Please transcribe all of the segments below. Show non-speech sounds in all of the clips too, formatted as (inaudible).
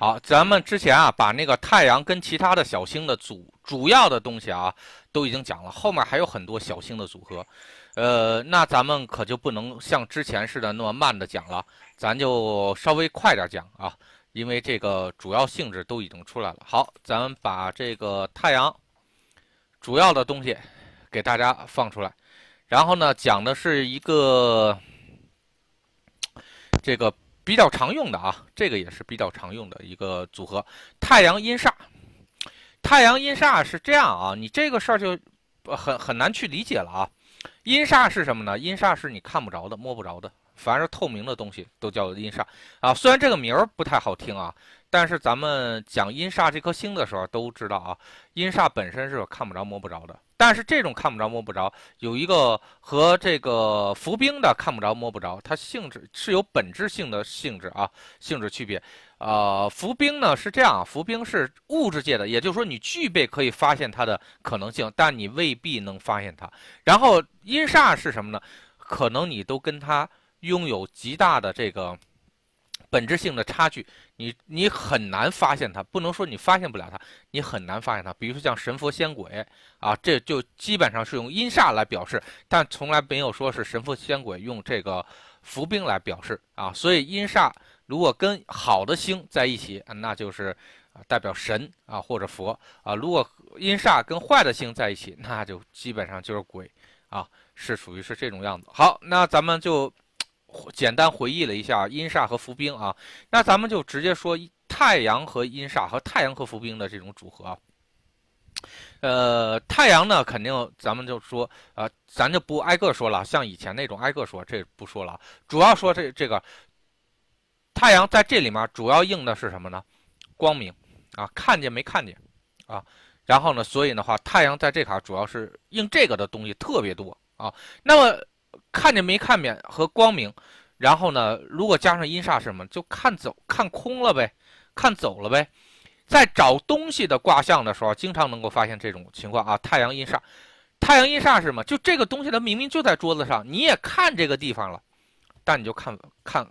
好，咱们之前啊，把那个太阳跟其他的小星的主主要的东西啊，都已经讲了，后面还有很多小星的组合，呃，那咱们可就不能像之前似的那么慢的讲了，咱就稍微快点讲啊，因为这个主要性质都已经出来了。好，咱们把这个太阳主要的东西给大家放出来，然后呢，讲的是一个这个。比较常用的啊，这个也是比较常用的一个组合。太阳阴煞，太阳阴煞是这样啊，你这个事儿就很很难去理解了啊。阴煞是什么呢？阴煞是你看不着的、摸不着的，凡是透明的东西都叫阴煞啊。虽然这个名儿不太好听啊。但是咱们讲阴煞这颗星的时候都知道啊，阴煞本身是看不着摸不着的。但是这种看不着摸不着，有一个和这个伏兵的看不着摸不着，它性质是有本质性的性质啊，性质区别。呃，伏兵呢是这样，伏兵是物质界的，也就是说你具备可以发现它的可能性，但你未必能发现它。然后阴煞是什么呢？可能你都跟它拥有极大的这个。本质性的差距，你你很难发现它，不能说你发现不了它，你很难发现它。比如说像神佛仙鬼啊，这就基本上是用阴煞来表示，但从来没有说是神佛仙鬼用这个伏兵来表示啊。所以阴煞如果跟好的星在一起，那就是代表神啊或者佛啊；如果阴煞跟坏的星在一起，那就基本上就是鬼啊，是属于是这种样子。好，那咱们就。简单回忆了一下阴煞和伏兵啊，那咱们就直接说太阳和阴煞和太阳和伏兵的这种组合。呃，太阳呢，肯定咱们就说，呃，咱就不挨个说了，像以前那种挨个说，这不说了。主要说这这个太阳在这里面主要应的是什么呢？光明啊，看见没看见啊？然后呢，所以的话，太阳在这卡主要是应这个的东西特别多啊。那么。看见没看见和光明，然后呢，如果加上阴煞什么，就看走看空了呗，看走了呗。在找东西的卦象的时候，经常能够发现这种情况啊。太阳阴煞，太阳阴煞是什么？就这个东西它明明就在桌子上，你也看这个地方了，但你就看看，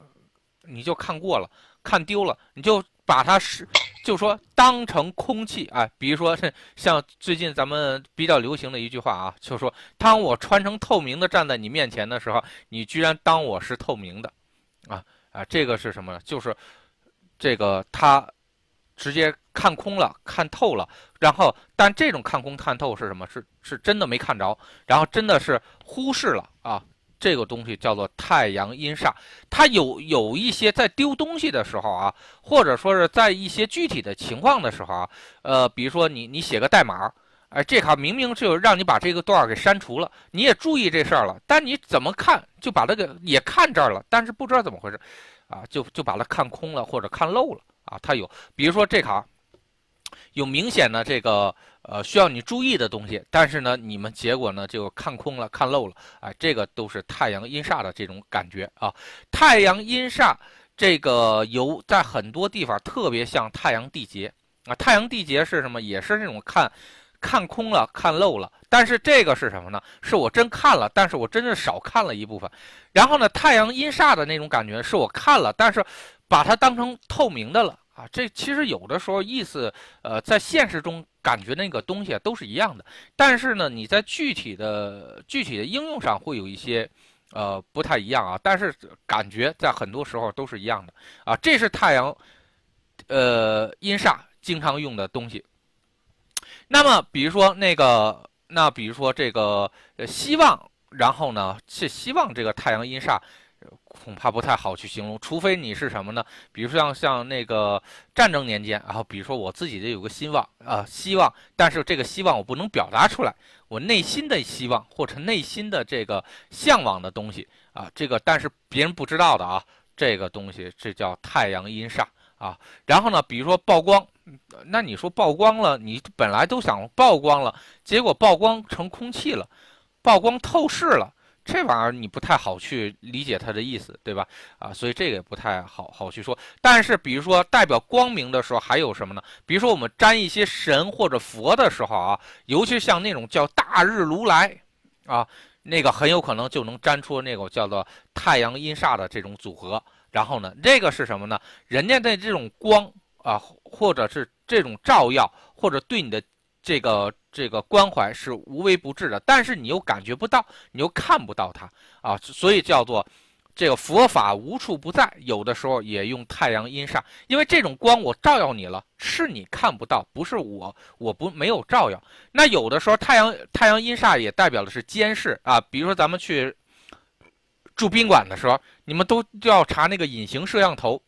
你就看过了，看丢了，你就把它是。就说当成空气啊，比如说像最近咱们比较流行的一句话啊，就说当我穿成透明的站在你面前的时候，你居然当我是透明的，啊啊，这个是什么呢？就是这个他直接看空了，看透了，然后但这种看空看透是什么？是是真的没看着，然后真的是忽视了啊。这个东西叫做太阳阴煞，它有有一些在丢东西的时候啊，或者说是在一些具体的情况的时候啊，呃，比如说你你写个代码，哎，这卡明明就让你把这个段给删除了，你也注意这事儿了，但你怎么看就把它给也看这儿了，但是不知道怎么回事，啊，就就把它看空了或者看漏了啊，它有，比如说这卡。有明显的这个呃需要你注意的东西，但是呢，你们结果呢就看空了、看漏了，哎，这个都是太阳阴煞的这种感觉啊。太阳阴煞这个有在很多地方特别像太阳地劫啊。太阳地劫是什么？也是那种看看空了、看漏了。但是这个是什么呢？是我真看了，但是我真的少看了一部分。然后呢，太阳阴煞的那种感觉是我看了，但是把它当成透明的了。啊，这其实有的时候意思，呃，在现实中感觉那个东西都是一样的，但是呢，你在具体的具体的应用上会有一些，呃，不太一样啊。但是感觉在很多时候都是一样的啊。这是太阳，呃，阴煞经常用的东西。那么，比如说那个，那比如说这个，呃，希望，然后呢，是希望这个太阳阴煞。恐怕不太好去形容，除非你是什么呢？比如像像那个战争年间，然后比如说我自己的有个希望啊，希望，但是这个希望我不能表达出来，我内心的希望或者内心的这个向往的东西啊，这个但是别人不知道的啊，这个东西这叫太阳阴煞啊。然后呢，比如说曝光，那你说曝光了，你本来都想曝光了，结果曝光成空气了，曝光透视了。这玩意儿你不太好去理解它的意思，对吧？啊，所以这个也不太好好去说。但是，比如说代表光明的时候，还有什么呢？比如说我们沾一些神或者佛的时候啊，尤其像那种叫大日如来啊，那个很有可能就能沾出那个叫做太阳阴煞的这种组合。然后呢，这个是什么呢？人家的这种光啊，或者是这种照耀，或者对你的这个这个关怀是无微不至的，但是你又感觉不到，你又看不到它啊，所以叫做这个佛法无处不在，有的时候也用太阳阴煞，因为这种光我照耀你了，是你看不到，不是我，我不没有照耀。那有的时候太阳太阳阴煞也代表的是监视啊，比如说咱们去住宾馆的时候，你们都要查那个隐形摄像头。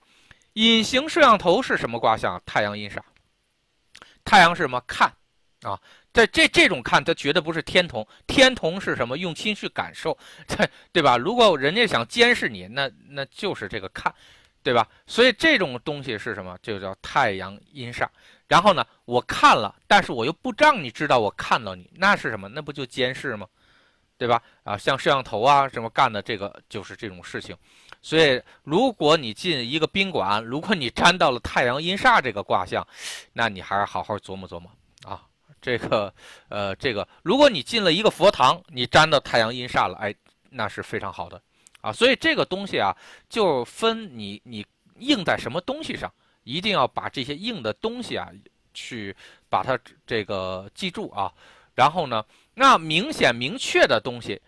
隐形摄像头是什么卦象？太阳阴煞。太阳是什么？看，啊，在这这种看，它绝对不是天同。天同是什么？用心去感受，对对吧？如果人家想监视你，那那就是这个看，对吧？所以这种东西是什么？就叫太阳阴煞。然后呢，我看了，但是我又不让你知道我看到你，那是什么？那不就监视吗？对吧？啊，像摄像头啊什么干的，这个就是这种事情。所以，如果你进一个宾馆，如果你沾到了太阳阴煞这个卦象，那你还是好好琢磨琢磨。这个，呃，这个，如果你进了一个佛堂，你沾到太阳阴煞了，哎，那是非常好的啊。所以这个东西啊，就分你你硬在什么东西上，一定要把这些硬的东西啊，去把它这个记住啊。然后呢，那明显明确的东西。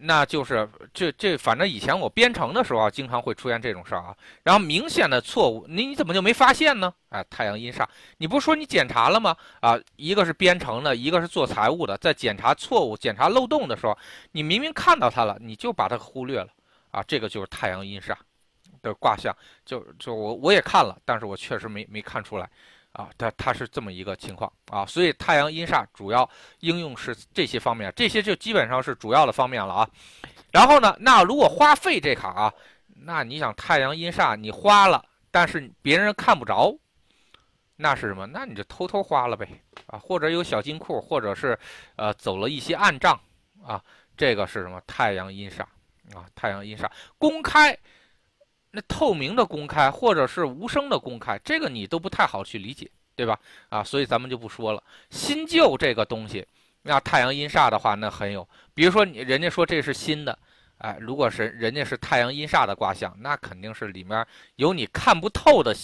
那就是这这，反正以前我编程的时候啊，经常会出现这种事儿啊。然后明显的错误，你你怎么就没发现呢？哎，太阳阴煞，你不是说你检查了吗？啊，一个是编程的，一个是做财务的，在检查错误、检查漏洞的时候，你明明看到它了，你就把它忽略了啊。这个就是太阳阴煞的卦象，就就我我也看了，但是我确实没没看出来。啊，它它是这么一个情况啊，所以太阳阴煞主要应用是这些方面，这些就基本上是主要的方面了啊。然后呢，那如果花费这卡啊，那你想太阳阴煞你花了，但是别人看不着，那是什么？那你就偷偷花了呗啊，或者有小金库，或者是呃走了一些暗账啊，这个是什么？太阳阴煞啊，太阳阴煞公开。那透明的公开，或者是无声的公开，这个你都不太好去理解，对吧？啊，所以咱们就不说了。新旧这个东西，那太阳阴煞的话，那很有。比如说你人家说这是新的，哎，如果是人家是太阳阴煞的卦象，那肯定是里面有你看不透的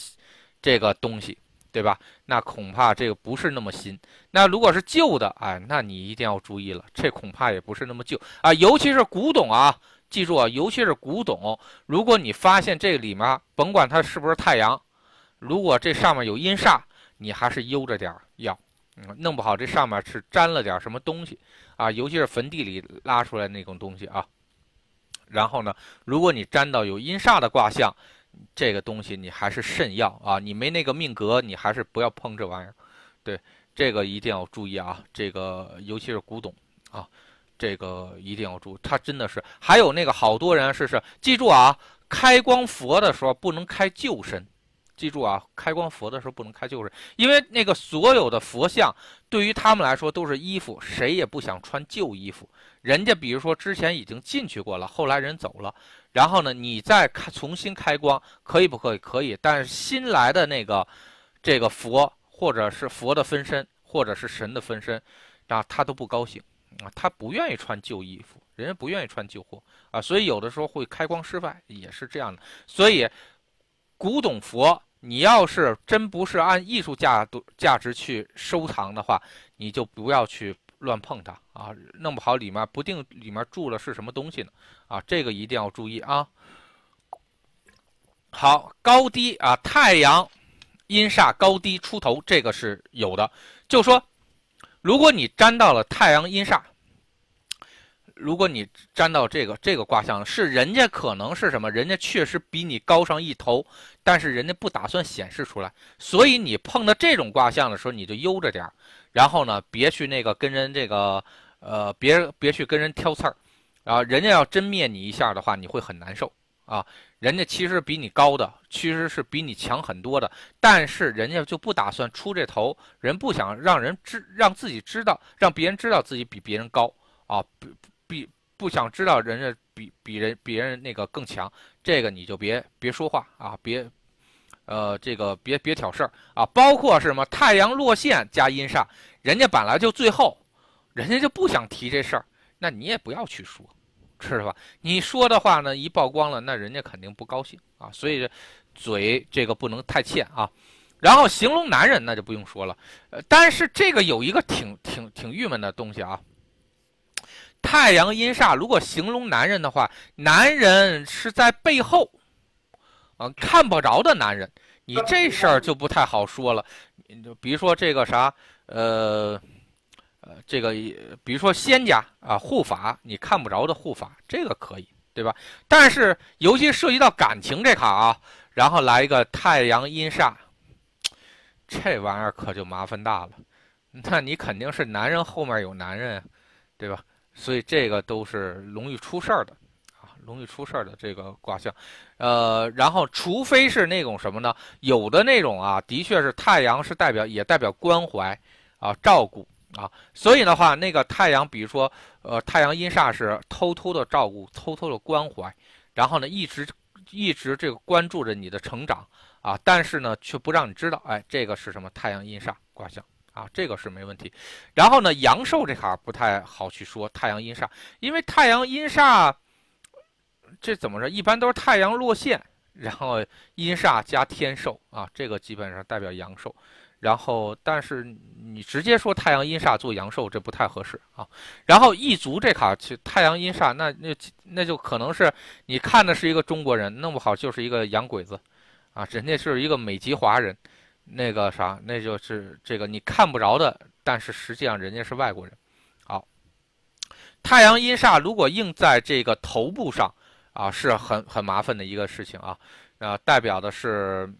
这个东西，对吧？那恐怕这个不是那么新。那如果是旧的，哎，那你一定要注意了，这恐怕也不是那么旧啊，尤其是古董啊。记住啊，尤其是古董，如果你发现这里面，甭管它是不是太阳，如果这上面有阴煞，你还是悠着点要，嗯，弄不好这上面是沾了点什么东西啊，尤其是坟地里拉出来那种东西啊。然后呢，如果你沾到有阴煞的卦象，这个东西你还是慎要啊，你没那个命格，你还是不要碰这玩意儿。对，这个一定要注意啊，这个尤其是古董啊。这个一定要注意，它真的是还有那个好多人是是，记住啊，开光佛的时候不能开旧身，记住啊，开光佛的时候不能开旧身，因为那个所有的佛像对于他们来说都是衣服，谁也不想穿旧衣服。人家比如说之前已经进去过了，后来人走了，然后呢，你再开重新开光，可以不可以？可以，但是新来的那个这个佛或者是佛的分身或者是神的分身，啊，他都不高兴。啊，他不愿意穿旧衣服，人家不愿意穿旧货啊，所以有的时候会开光失败，也是这样的。所以，古董佛，你要是真不是按艺术价度价值去收藏的话，你就不要去乱碰它啊，弄不好里面不定里面住的是什么东西呢啊，这个一定要注意啊。好，高低啊，太阳阴煞高低出头，这个是有的，就说。如果你沾到了太阳阴煞，如果你沾到这个这个卦象，是人家可能是什么？人家确实比你高上一头，但是人家不打算显示出来。所以你碰到这种卦象的时候，你就悠着点儿，然后呢，别去那个跟人这个呃，别别去跟人挑刺儿，啊，人家要真灭你一下的话，你会很难受啊。人家其实比你高的，其实是比你强很多的，但是人家就不打算出这头，人不想让人知，让自己知道，让别人知道自己比别人高啊，比比不想知道人家比比人别人那个更强，这个你就别别说话啊，别，呃，这个别别挑事儿啊，包括是什么太阳落线加阴煞，人家本来就最后，人家就不想提这事儿，那你也不要去说。是吧？你说的话呢，一曝光了，那人家肯定不高兴啊。所以，嘴这个不能太欠啊。然后形容男人那就不用说了，呃，但是这个有一个挺挺挺郁闷的东西啊。太阳阴煞如果形容男人的话，男人是在背后，啊，看不着的男人，你这事儿就不太好说了。就比如说这个啥，呃，呃，这个比如说仙家啊，护法你看不着的护法，这个可以，对吧？但是尤其涉及到感情这卡啊，然后来一个太阳阴煞。这玩意儿可就麻烦大了，那你肯定是男人后面有男人，对吧？所以这个都是容易出事儿的啊，容易出事儿的这个卦象。呃，然后除非是那种什么呢？有的那种啊，的确是太阳是代表，也代表关怀啊、照顾啊。所以的话，那个太阳，比如说呃，太阳阴煞是偷偷的照顾、偷偷的关怀，然后呢，一直一直这个关注着你的成长。啊，但是呢，却不让你知道，哎，这个是什么太阳阴煞卦象啊？这个是没问题。然后呢，阳寿这卡不太好去说太阳阴煞，因为太阳阴煞，这怎么着？一般都是太阳落陷，然后阴煞加天寿啊，这个基本上代表阳寿。然后，但是你直接说太阳阴煞做阳寿，这不太合适啊。然后一族这卡，去太阳阴煞，那那那就可能是你看的是一个中国人，弄不好就是一个洋鬼子。啊，人家是一个美籍华人，那个啥，那就是这个你看不着的，但是实际上人家是外国人。好，太阳阴煞如果映在这个头部上，啊，是很很麻烦的一个事情啊，啊，代表的是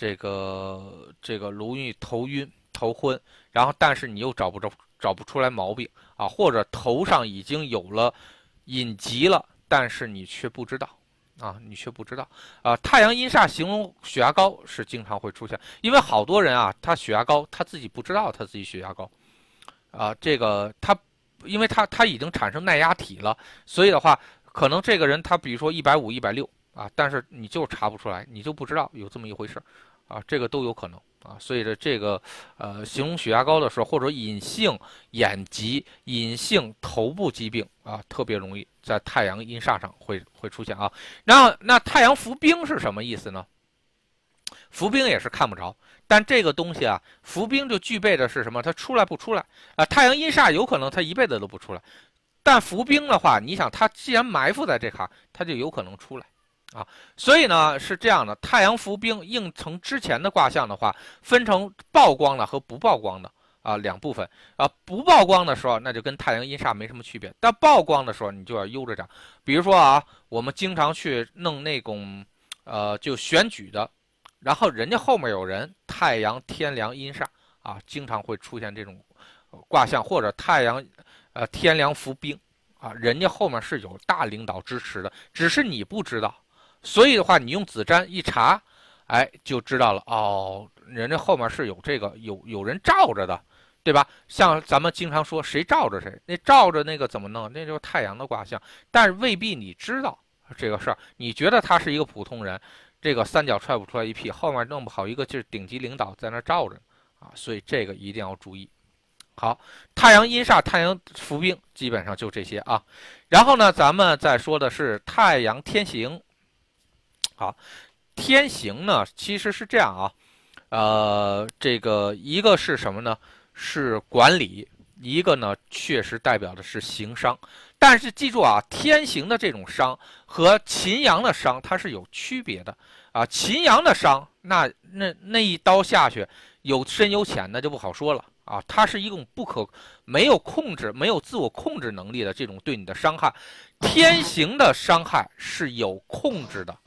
这个这个容易头晕头昏，然后但是你又找不着找不出来毛病啊，或者头上已经有了隐疾了，但是你却不知道。啊，你却不知道啊！太阳阴煞形容血压高是经常会出现，因为好多人啊，他血压高，他自己不知道他自己血压高，啊，这个他，因为他他已经产生耐压体了，所以的话，可能这个人他比如说一百五、一百六啊，但是你就查不出来，你就不知道有这么一回事啊，这个都有可能。啊，所以的这个，呃，形容血压高的时候，或者隐性眼疾、隐性头部疾病啊，特别容易在太阳阴煞上会会出现啊。然后，那太阳伏兵是什么意思呢？伏兵也是看不着，但这个东西啊，伏兵就具备的是什么？它出来不出来啊？太阳阴煞有可能它一辈子都不出来，但伏兵的话，你想它既然埋伏在这哈，它就有可能出来。啊，所以呢是这样的，太阳伏兵映成之前的卦象的话，分成曝光的和不曝光的啊两部分啊。不曝光的时候，那就跟太阳阴煞没什么区别；但曝光的时候，你就要悠着点。比如说啊，我们经常去弄那种，呃，就选举的，然后人家后面有人，太阳天梁阴煞啊，经常会出现这种卦象，或者太阳呃天梁伏兵啊，人家后面是有大领导支持的，只是你不知道。所以的话，你用子瞻一查，哎，就知道了哦。人家后面是有这个有有人罩着的，对吧？像咱们经常说谁罩着谁，那罩着那个怎么弄？那就是太阳的卦象，但是未必你知道这个事儿。你觉得他是一个普通人，这个三脚踹不出来一屁，后面弄不好一个就是顶级领导在那罩着啊。所以这个一定要注意。好，太阳阴煞、太阳伏兵，基本上就这些啊。然后呢，咱们再说的是太阳天行。好，天行呢，其实是这样啊，呃，这个一个是什么呢？是管理，一个呢，确实代表的是行商。但是记住啊，天行的这种商和秦阳的商它是有区别的啊。秦阳的商，那那那一刀下去，有深有浅，那就不好说了啊。它是一种不可没有控制、没有自我控制能力的这种对你的伤害。天行的伤害是有控制的。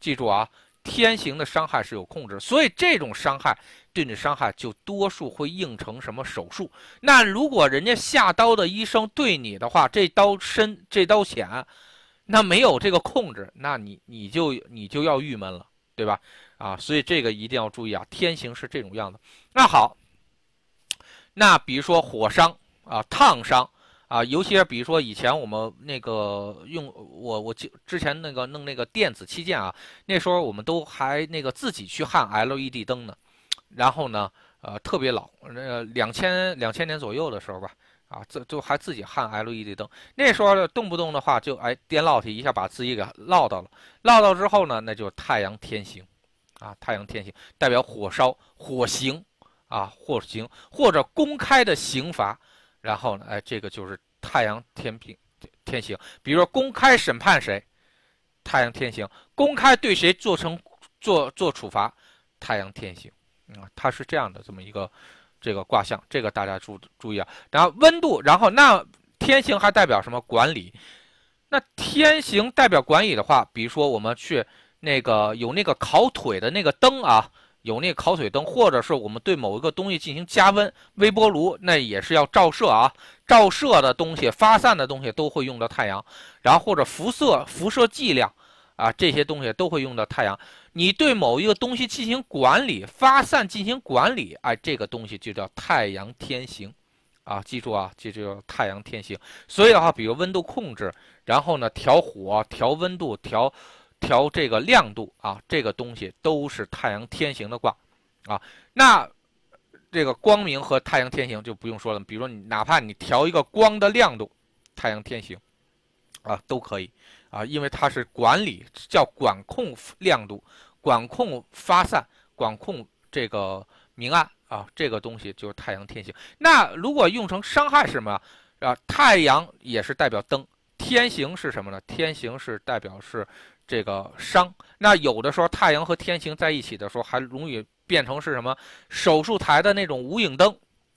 记住啊，天行的伤害是有控制，所以这种伤害对你伤害就多数会应成什么手术。那如果人家下刀的医生对你的话，这刀深，这刀浅，那没有这个控制，那你你就你就要郁闷了，对吧？啊，所以这个一定要注意啊，天行是这种样子。那好，那比如说火伤啊，烫伤。啊，尤其是比如说以前我们那个用我我之前那个弄那个电子器件啊，那时候我们都还那个自己去焊 LED 灯呢，然后呢，呃，特别老，那两千两千年左右的时候吧，啊，这就还自己焊 LED 灯，那时候动不动的话就哎电烙铁一下把自己给烙到了，烙到之后呢，那就是太阳天行，啊，太阳天行代表火烧、火刑啊，火刑或者公开的刑罚。然后呢，哎，这个就是太阳天平天行。比如说公开审判谁，太阳天行；公开对谁做成做做处罚，太阳天行。啊，它是这样的这么一个这个卦象，这个大家注注意啊。然后温度，然后那天行还代表什么？管理。那天行代表管理的话，比如说我们去那个有那个烤腿的那个灯啊，有那个烤腿灯，或者是我们对某一个东西进行加温，微波炉那也是要照射啊，照射的东西、发散的东西都会用到太阳，然后或者辐射、辐射剂量啊这些东西都会用到太阳。你对某一个东西进行管理、发散进行管理，哎，这个东西就叫太阳天行。啊，记住啊，这就太阳天行。所以的话，比如温度控制，然后呢，调火、调温度、调调这个亮度啊，这个东西都是太阳天行的卦啊。那这个光明和太阳天行就不用说了，比如说你哪怕你调一个光的亮度，太阳天行啊都可以啊，因为它是管理，叫管控亮度、管控发散、管控这个明暗。啊，这个东西就是太阳天行。那如果用成伤害是什么啊？太阳也是代表灯，天行是什么呢？天行是代表是这个伤。那有的时候太阳和天行在一起的时候，还容易变成是什么？手术台的那种无影灯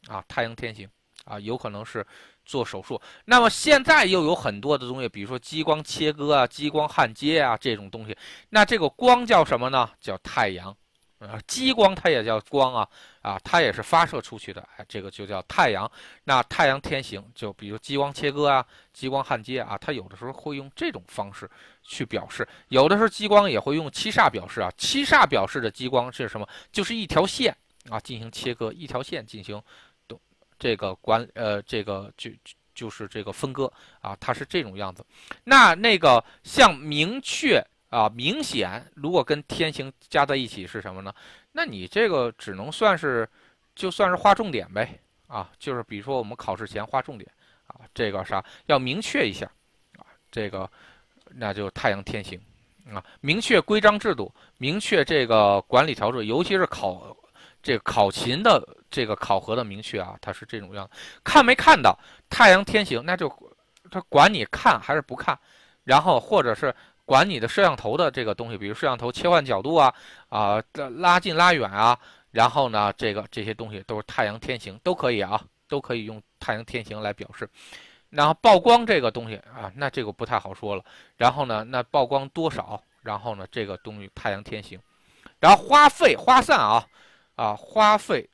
啊，太阳天行啊，有可能是做手术。那么现在又有很多的东西，比如说激光切割啊、激光焊接啊这种东西。那这个光叫什么呢？叫太阳。啊，激光它也叫光啊，啊，它也是发射出去的，哎，这个就叫太阳。那太阳天行，就比如激光切割啊，激光焊接啊，它有的时候会用这种方式去表示，有的时候激光也会用七煞表示啊。七煞表示的激光是什么？就是一条线啊，进行切割，一条线进行这个管呃，这个就就是这个分割啊，它是这种样子。那那个像明确。啊，明显，如果跟天行加在一起是什么呢？那你这个只能算是，就算是划重点呗。啊，就是比如说我们考试前划重点啊，这个啥要明确一下啊，这个那就太阳天行啊，明确规章制度，明确这个管理条制，尤其是考这个考勤的这个考核的明确啊，它是这种样。看没看到太阳天行，那就他管你看还是不看，然后或者是。管你的摄像头的这个东西，比如摄像头切换角度啊，啊，拉近拉远啊，然后呢，这个这些东西都是太阳天行，都可以啊，都可以用太阳天行来表示。然后曝光这个东西啊，那这个不太好说了。然后呢，那曝光多少？然后呢，这个东西太阳天行。然后花费花散啊，啊，花费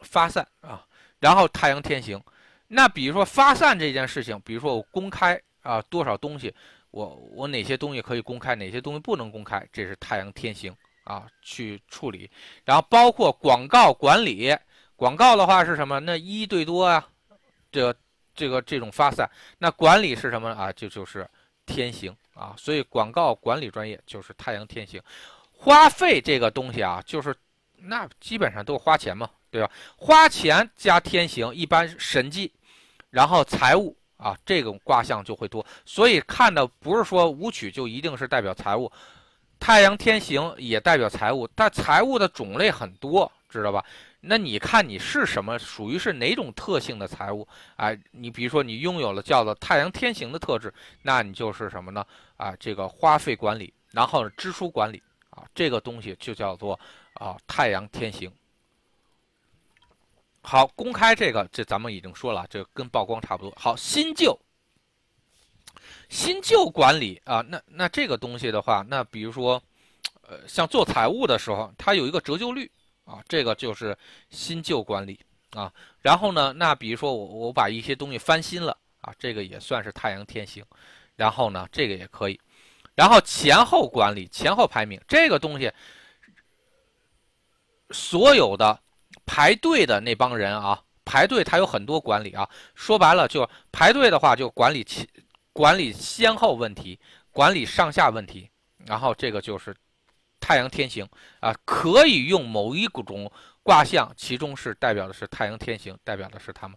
发散啊，然后太阳天行。那比如说发散这件事情，比如说我公开啊多少东西。我我哪些东西可以公开，哪些东西不能公开，这是太阳天行啊去处理。然后包括广告管理，广告的话是什么？那一对多啊，这这个这种发散。那管理是什么啊？就就是天行啊。所以广告管理专业就是太阳天行。花费这个东西啊，就是那基本上都是花钱嘛，对吧？花钱加天行，一般审计，然后财务。啊，这种卦象就会多，所以看的不是说武曲就一定是代表财务，太阳天行也代表财务，但财务的种类很多，知道吧？那你看你是什么，属于是哪种特性的财务？啊，你比如说你拥有了叫做太阳天行的特质，那你就是什么呢？啊，这个花费管理，然后支出管理，啊，这个东西就叫做啊太阳天行。好，公开这个，这咱们已经说了，这跟曝光差不多。好，新旧，新旧管理啊，那那这个东西的话，那比如说，呃，像做财务的时候，它有一个折旧率啊，这个就是新旧管理啊。然后呢，那比如说我我把一些东西翻新了啊，这个也算是太阳天行。然后呢，这个也可以。然后前后管理，前后排名这个东西，所有的。排队的那帮人啊，排队他有很多管理啊。说白了，就排队的话，就管理其管理先后问题，管理上下问题。然后这个就是太阳天行啊，可以用某一种卦象，其中是代表的是太阳天行，代表的是他们。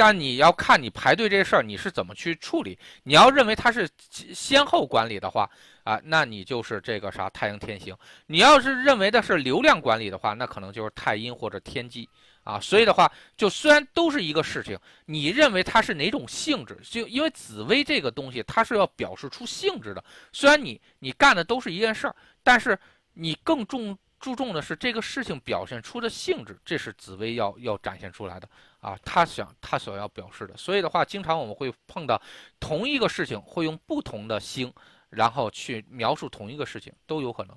但你要看你排队这事儿你是怎么去处理。你要认为它是先后管理的话啊，那你就是这个啥太阳天行；你要是认为的是流量管理的话，那可能就是太阴或者天机啊。所以的话，就虽然都是一个事情，你认为它是哪种性质？就因为紫薇这个东西，它是要表示出性质的。虽然你你干的都是一件事儿，但是你更重。注重的是这个事情表现出的性质，这是紫薇要要展现出来的啊，他想他所要表示的。所以的话，经常我们会碰到同一个事情，会用不同的星，然后去描述同一个事情都有可能。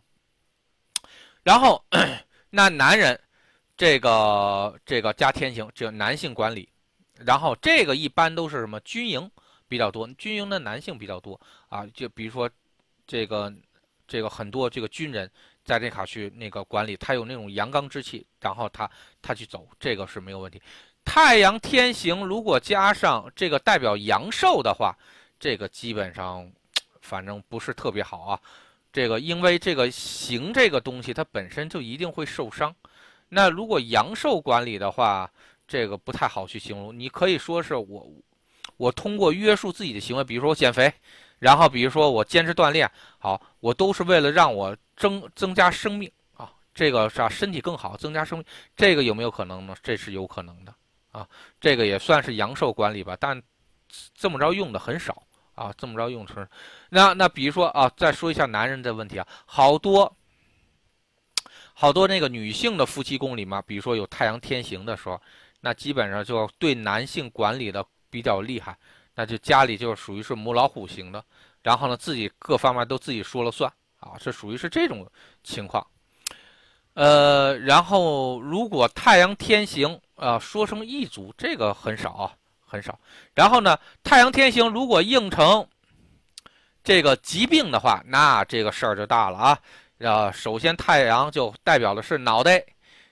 然后，那男人这个这个加天行，就男性管理，然后这个一般都是什么军营比较多，军营的男性比较多啊，就比如说这个这个很多这个军人。在这卡去那个管理，他有那种阳刚之气，然后他他去走，这个是没有问题。太阳天行如果加上这个代表阳寿的话，这个基本上反正不是特别好啊。这个因为这个行这个东西它本身就一定会受伤，那如果阳寿管理的话，这个不太好去形容。你可以说是我我通过约束自己的行为，比如说我减肥。然后，比如说我坚持锻炼，好，我都是为了让我增增加生命啊，这个啥身体更好，增加生命，这个有没有可能呢？这是有可能的啊，这个也算是阳寿管理吧，但这么着用的很少啊，这么着用是，那那比如说啊，再说一下男人的问题啊，好多好多那个女性的夫妻宫里面，比如说有太阳天行的时候，那基本上就对男性管理的比较厉害。那就家里就属于是母老虎型的，然后呢，自己各方面都自己说了算啊，是属于是这种情况。呃，然后如果太阳天行啊，说成一组，这个很少啊，很少。然后呢，太阳天行如果应成这个疾病的话，那这个事儿就大了啊。啊，首先太阳就代表的是脑袋，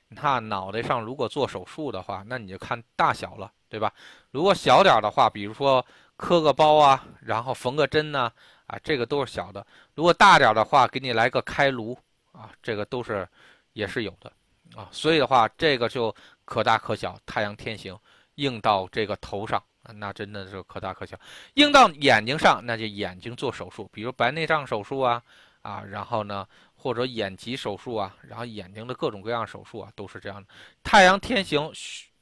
那脑袋上如果做手术的话，那你就看大小了。对吧？如果小点的话，比如说磕个包啊，然后缝个针呢，啊，这个都是小的。如果大点的话，给你来个开颅啊，这个都是也是有的啊。所以的话，这个就可大可小。太阳天行映到这个头上，那真的是可大可小。映到眼睛上，那就眼睛做手术，比如白内障手术啊，啊，然后呢，或者眼疾手术啊，然后眼睛的各种各样手术啊，都是这样的。太阳天行，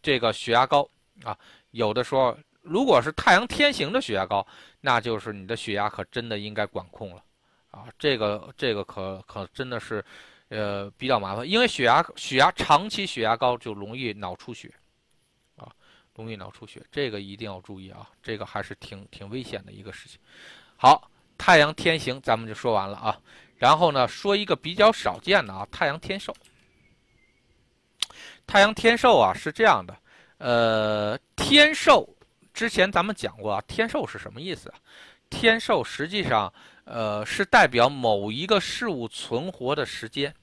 这个血压高。啊，有的时候，如果是太阳天行的血压高，那就是你的血压可真的应该管控了，啊，这个这个可可真的是，呃，比较麻烦，因为血压血压长期血压高就容易脑出血，啊，容易脑出血，这个一定要注意啊，这个还是挺挺危险的一个事情。好，太阳天行咱们就说完了啊，然后呢，说一个比较少见的啊，太阳天寿。太阳天寿啊，是这样的。呃，天寿之前咱们讲过啊，天寿是什么意思啊？天寿实际上，呃，是代表某一个事物存活的时间，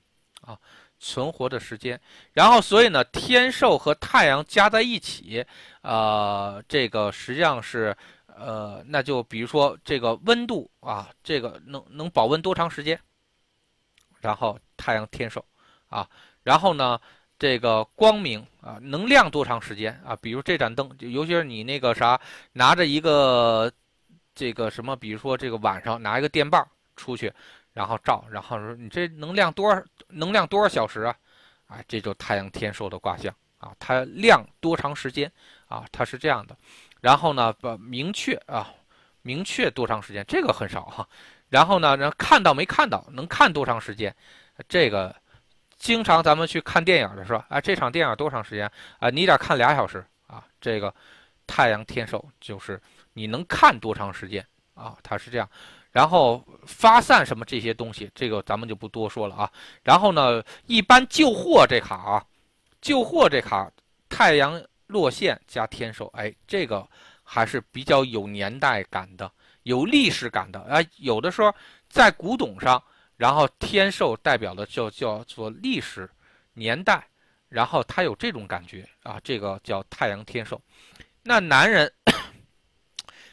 啊，存活的时间。然后，所以呢，天寿和太阳加在一起，呃，这个实际上是，呃，那就比如说这个温度啊，这个能能保温多长时间？然后太阳天寿，啊，然后呢？这个光明啊，能亮多长时间啊？比如这盏灯，尤其是你那个啥，拿着一个这个什么，比如说这个晚上拿一个电棒出去，然后照，然后说你这能亮多少？能亮多少小时啊？啊，这就太阳天寿的卦象啊，它亮多长时间啊？它是这样的。然后呢，把明确啊，明确多长时间？这个很少哈。然后呢，然后看到没看到？能看多长时间？这个。经常咱们去看电影的时候，啊，这场电影多长时间啊？你得看俩小时啊。这个太阳天寿就是你能看多长时间啊？它是这样。然后发散什么这些东西，这个咱们就不多说了啊。然后呢，一般旧货这卡啊，旧货这卡太阳落线加天寿，哎，这个还是比较有年代感的，有历史感的。哎，有的时候在古董上。然后天寿代表的就叫做历史年代，然后他有这种感觉啊，这个叫太阳天寿。那男人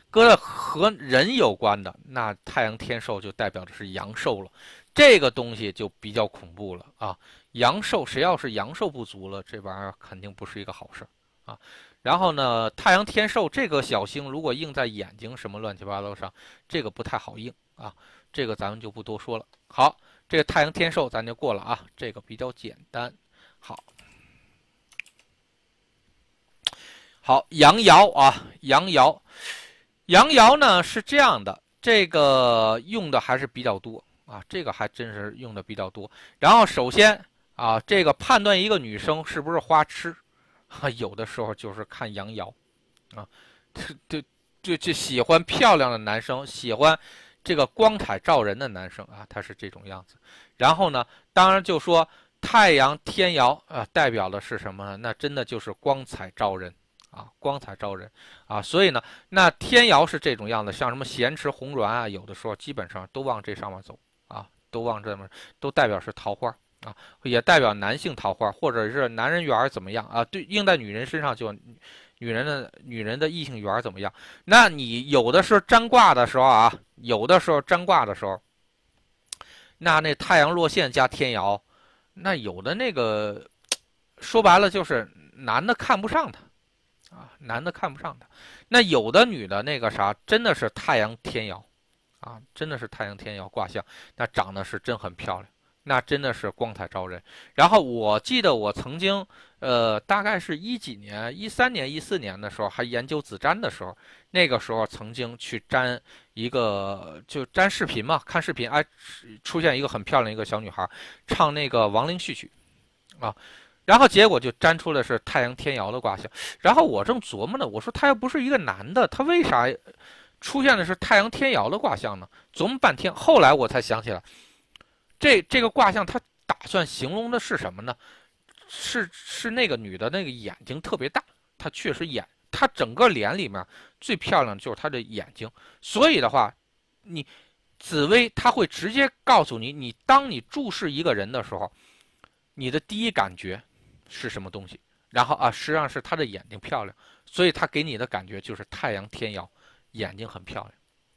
搁的和人有关的，那太阳天寿就代表的是阳寿了，这个东西就比较恐怖了啊。阳寿谁要是阳寿不足了，这玩意儿肯定不是一个好事啊。然后呢，太阳天寿这个小星如果映在眼睛什么乱七八糟上，这个不太好映啊。这个咱们就不多说了。好，这个太阳天寿咱就过了啊，这个比较简单。好，好，阳爻啊，阳爻，阳爻呢是这样的，这个用的还是比较多啊，这个还真是用的比较多。然后首先啊，这个判断一个女生是不是花痴。啊，有的时候就是看阳爻，啊，(laughs) 就就就喜欢漂亮的男生，喜欢这个光彩照人的男生啊，他是这种样子。然后呢，当然就说太阳天姚啊，代表的是什么呢？那真的就是光彩照人啊，光彩照人啊。所以呢，那天姚是这种样子，像什么咸池红鸾啊，有的时候基本上都往这上面走啊，都往这面，都代表是桃花。啊，也代表男性桃花，或者是男人缘怎么样啊？对应在女人身上就，女人的女人的异性缘怎么样？那你有的时候占卦的时候啊，有的时候占卦的时候，那那太阳落线加天姚，那有的那个说白了就是男的看不上他，啊，男的看不上他。那有的女的那个啥，真的是太阳天姚，啊，真的是太阳天姚卦象，那长得是真很漂亮。那真的是光彩照人。然后我记得我曾经，呃，大概是一几年，一三年、一四年的时候，还研究子占的时候，那个时候曾经去占一个，就占视频嘛，看视频，哎，出现一个很漂亮一个小女孩，唱那个亡灵序曲，啊，然后结果就占出的是太阳天姚的卦象。然后我正琢磨呢，我说他又不是一个男的，他为啥出现的是太阳天姚的卦象呢？琢磨半天，后来我才想起来。这这个卦象，他打算形容的是什么呢？是是那个女的那个眼睛特别大，她确实眼，她整个脸里面最漂亮的就是她的眼睛。所以的话，你紫薇她会直接告诉你，你当你注视一个人的时候，你的第一感觉是什么东西？然后啊，实际上是她的眼睛漂亮，所以她给你的感觉就是太阳天姚，眼睛很漂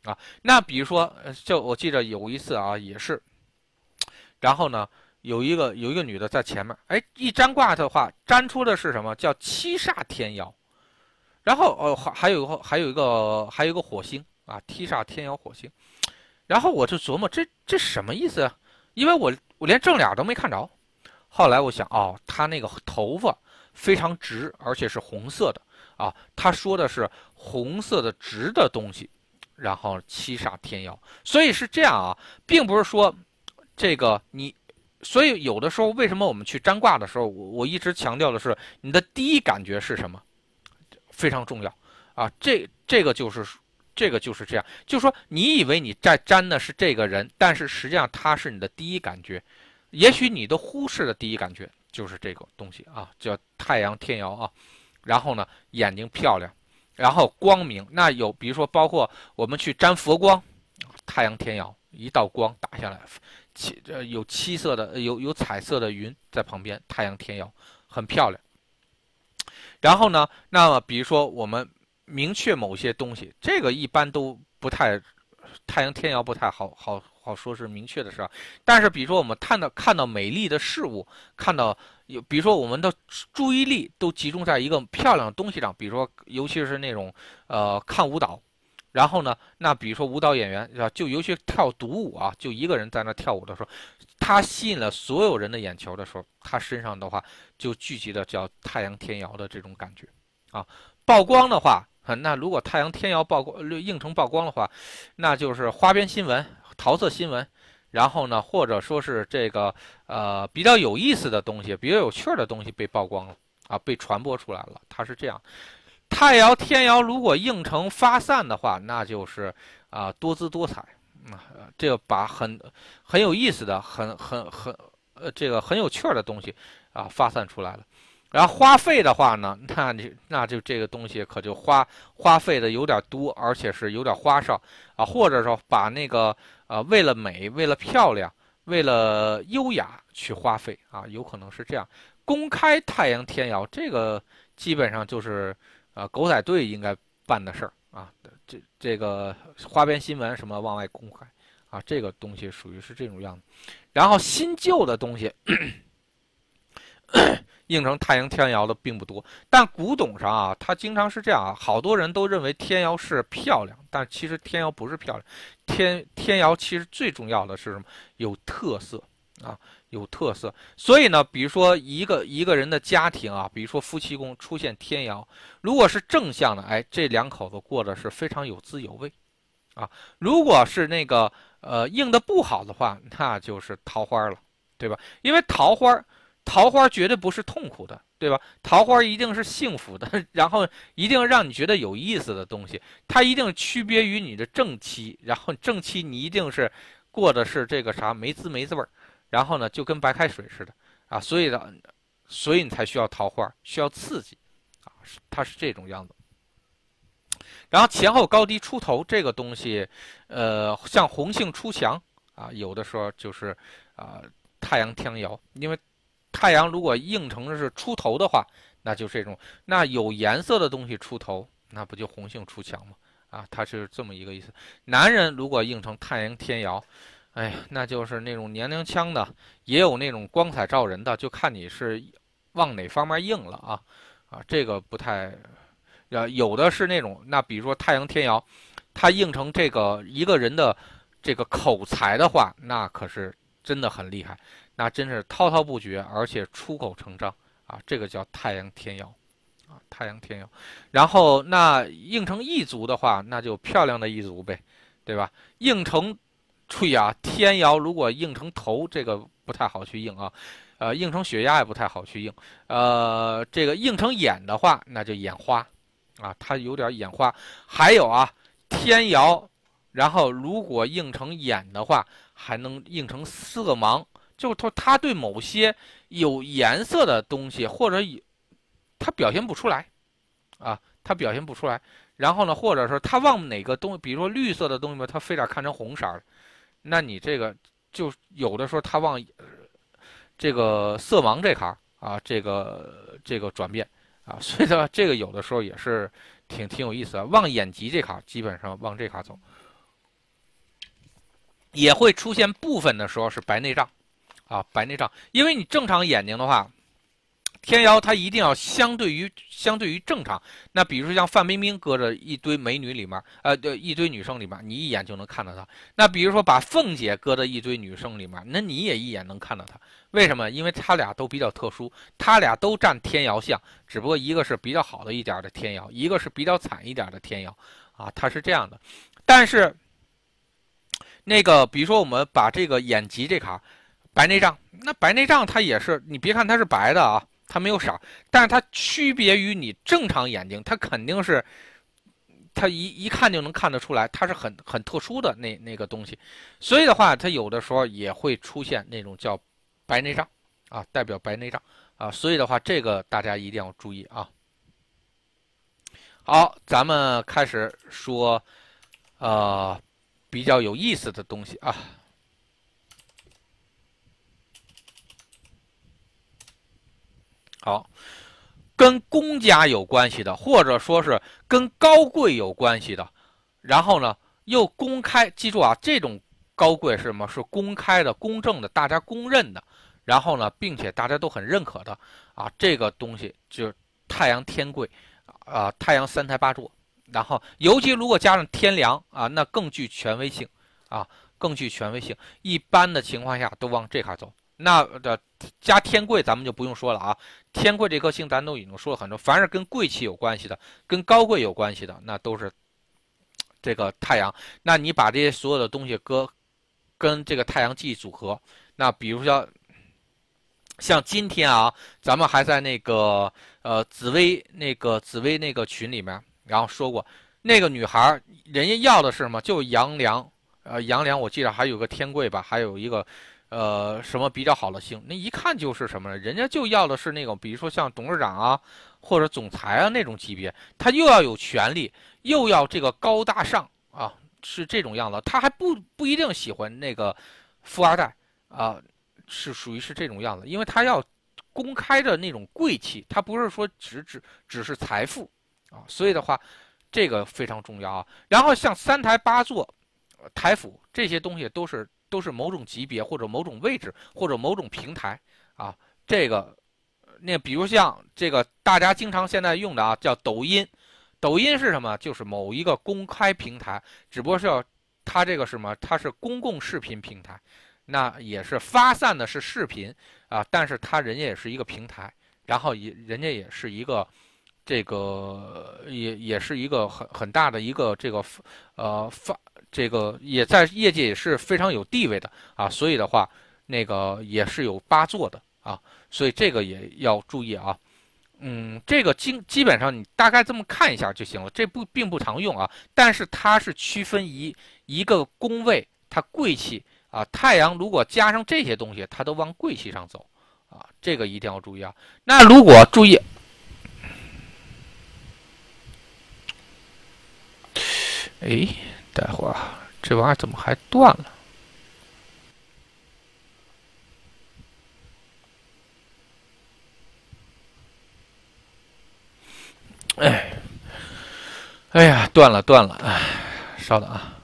亮啊。那比如说，就我记得有一次啊，也是。然后呢，有一个有一个女的在前面，哎，一占卦的话，占出的是什么？叫七煞天妖。然后哦，还还有还有一个还有一个火星啊，七煞天妖火星。然后我就琢磨，这这什么意思啊？因为我我连正脸都没看着。后来我想，哦，他那个头发非常直，而且是红色的啊。他说的是红色的直的东西，然后七煞天妖。所以是这样啊，并不是说。这个你，所以有的时候为什么我们去占卦的时候，我我一直强调的是你的第一感觉是什么，非常重要啊。这这个就是这个就是这样，就说你以为你在占的是这个人，但是实际上他是你的第一感觉，也许你都忽视的第一感觉就是这个东西啊，叫太阳天姚啊。然后呢，眼睛漂亮，然后光明。那有比如说包括我们去沾佛光，太阳天姚一道光打下来。七这有七色的有有彩色的云在旁边，太阳天姚很漂亮。然后呢，那么比如说我们明确某些东西，这个一般都不太太阳天姚不太好好好说是明确的事儿但是比如说我们看到看到美丽的事物，看到有比如说我们的注意力都集中在一个漂亮的东西上，比如说尤其是那种呃看舞蹈。然后呢？那比如说舞蹈演员，是吧？就尤其跳独舞啊，就一个人在那跳舞的时候，他吸引了所有人的眼球的时候，他身上的话就聚集的叫太阳天瑶的这种感觉，啊，曝光的话，那如果太阳天瑶曝光映成曝光的话，那就是花边新闻、桃色新闻，然后呢，或者说是这个呃比较有意思的东西、比较有趣的东西被曝光了啊，被传播出来了，它是这样。太爻天爻如果应成发散的话，那就是啊多姿多彩，啊这个把很很有意思的、很很很呃这个很有趣的东西啊发散出来了。然后花费的话呢，那你那就这个东西可就花花费的有点多，而且是有点花哨啊，或者说把那个呃为了美、为了漂亮、为了优雅去花费啊，有可能是这样。公开太阳天爻这个基本上就是。啊，狗仔队应该办的事儿啊，这这个花边新闻什么往外公开啊，这个东西属于是这种样子。然后新旧的东西，(coughs) 应成太阳天姚的并不多。但古董上啊，它经常是这样啊，好多人都认为天姚是漂亮，但其实天姚不是漂亮，天天姚其实最重要的是什么？有特色啊，有特色。所以呢，比如说一个一个人的家庭啊，比如说夫妻宫出现天姚，如果是正向的，哎，这两口子过得是非常有滋有味啊。如果是那个呃应的不好的话，那就是桃花了。对吧？因为桃花，桃花绝对不是痛苦的，对吧？桃花一定是幸福的，(laughs) 然后一定让你觉得有意思的东西。它一定区别于你的正妻，然后正妻你一定是过的是这个啥没滋没滋味，然后呢就跟白开水似的啊。所以呢，所以你才需要桃花，需要刺激啊，它是这种样子。然后前后高低出头这个东西，呃，像红杏出墙啊，有的时候就是啊。太阳天姚，因为太阳如果映成的是出头的话，那就这种那有颜色的东西出头，那不就红杏出墙吗？啊，它是这么一个意思。男人如果映成太阳天姚，哎，那就是那种年龄腔的，也有那种光彩照人的，就看你是往哪方面硬了啊啊，这个不太，呃，有的是那种，那比如说太阳天姚，它映成这个一个人的这个口才的话，那可是。真的很厉害，那真是滔滔不绝，而且出口成章啊！这个叫太阳天姚，啊，太阳天姚。然后那应成一族的话，那就漂亮的一族呗，对吧？应成，注意啊，天姚如果硬成头，这个不太好去硬啊，呃，硬成血压也不太好去硬，呃，这个硬成眼的话，那就眼花，啊，它有点眼花。还有啊，天姚。然后，如果硬成眼的话，还能硬成色盲，就是说他对某些有颜色的东西，或者有他表现不出来，啊，他表现不出来。然后呢，或者说他往哪个东，比如说绿色的东西吧，他非得看成红色儿，那你这个就有的时候他往这个色盲这行啊，这个这个转变啊，(laughs) 所以呢，这个有的时候也是挺挺有意思的。往眼疾这行，基本上往这行走。也会出现部分的时候是白内障，啊，白内障，因为你正常眼睛的话，天姚它一定要相对于相对于正常。那比如说像范冰冰搁着一堆美女里面，呃，对，一堆女生里面，你一眼就能看到她。那比如说把凤姐搁在一堆女生里面，那你也一眼能看到她。为什么？因为她俩都比较特殊，她俩都占天姚相，只不过一个是比较好的一点的天姚，一个是比较惨一点的天姚，啊，它是这样的。但是。那个，比如说我们把这个眼疾这卡，白内障，那白内障它也是，你别看它是白的啊，它没有色，但是它区别于你正常眼睛，它肯定是，它一一看就能看得出来，它是很很特殊的那那个东西，所以的话，它有的时候也会出现那种叫白内障啊，代表白内障啊，所以的话，这个大家一定要注意啊。好，咱们开始说，呃。比较有意思的东西啊，好，跟公家有关系的，或者说是跟高贵有关系的，然后呢又公开，记住啊，这种高贵是什么？是公开的、公正的、大家公认的，然后呢，并且大家都很认可的啊，这个东西就是太阳天贵啊，太阳三台八柱。然后，尤其如果加上天梁啊，那更具权威性，啊，更具权威性。一般的情况下都往这卡走。那的加天贵，咱们就不用说了啊。天贵这颗星，咱都已经说了很多。凡是跟贵气有关系的，跟高贵有关系的，那都是这个太阳。那你把这些所有的东西搁跟这个太阳记组合，那比如说像今天啊，咱们还在那个呃紫薇那个紫薇那个群里面。然后说过，那个女孩人家要的是什么？就杨良，呃，杨良，我记得还有个天贵吧，还有一个，呃，什么比较好的星？那一看就是什么呢？人家就要的是那种，比如说像董事长啊，或者总裁啊那种级别，他又要有权利，又要这个高大上啊，是这种样子。他还不不一定喜欢那个富二代啊，是属于是这种样子，因为他要公开的那种贵气，他不是说只只只是财富。啊，所以的话，这个非常重要啊。然后像三台八座、台府这些东西，都是都是某种级别或者某种位置或者某种平台啊。这个那比如像这个大家经常现在用的啊，叫抖音。抖音是什么？就是某一个公开平台，只不过是要它这个什么？它是公共视频平台，那也是发散的是视频啊，但是它人家也是一个平台，然后也人家也是一个这个也也是一个很很大的一个这个呃发这个也在业界也是非常有地位的啊，所以的话那个也是有八座的啊，所以这个也要注意啊。嗯，这个基基本上你大概这么看一下就行了，这不并不常用啊，但是它是区分一一个宫位，它贵气啊，太阳如果加上这些东西，它都往贵气上走啊，这个一定要注意啊。那如果注意，哎，待会儿这玩意儿怎么还断了？哎，哎呀，断了断了，哎，稍等啊。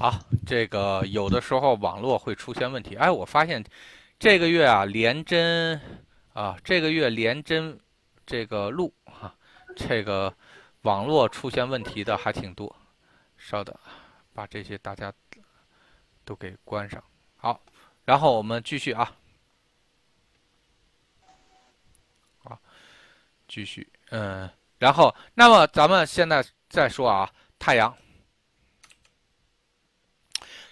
好，这个有的时候网络会出现问题。哎，我发现这个月啊，连真啊，这个月连真这个录哈，这个网络出现问题的还挺多。稍等，把这些大家都给关上。好，然后我们继续啊，好，继续，嗯，然后那么咱们现在再说啊，太阳。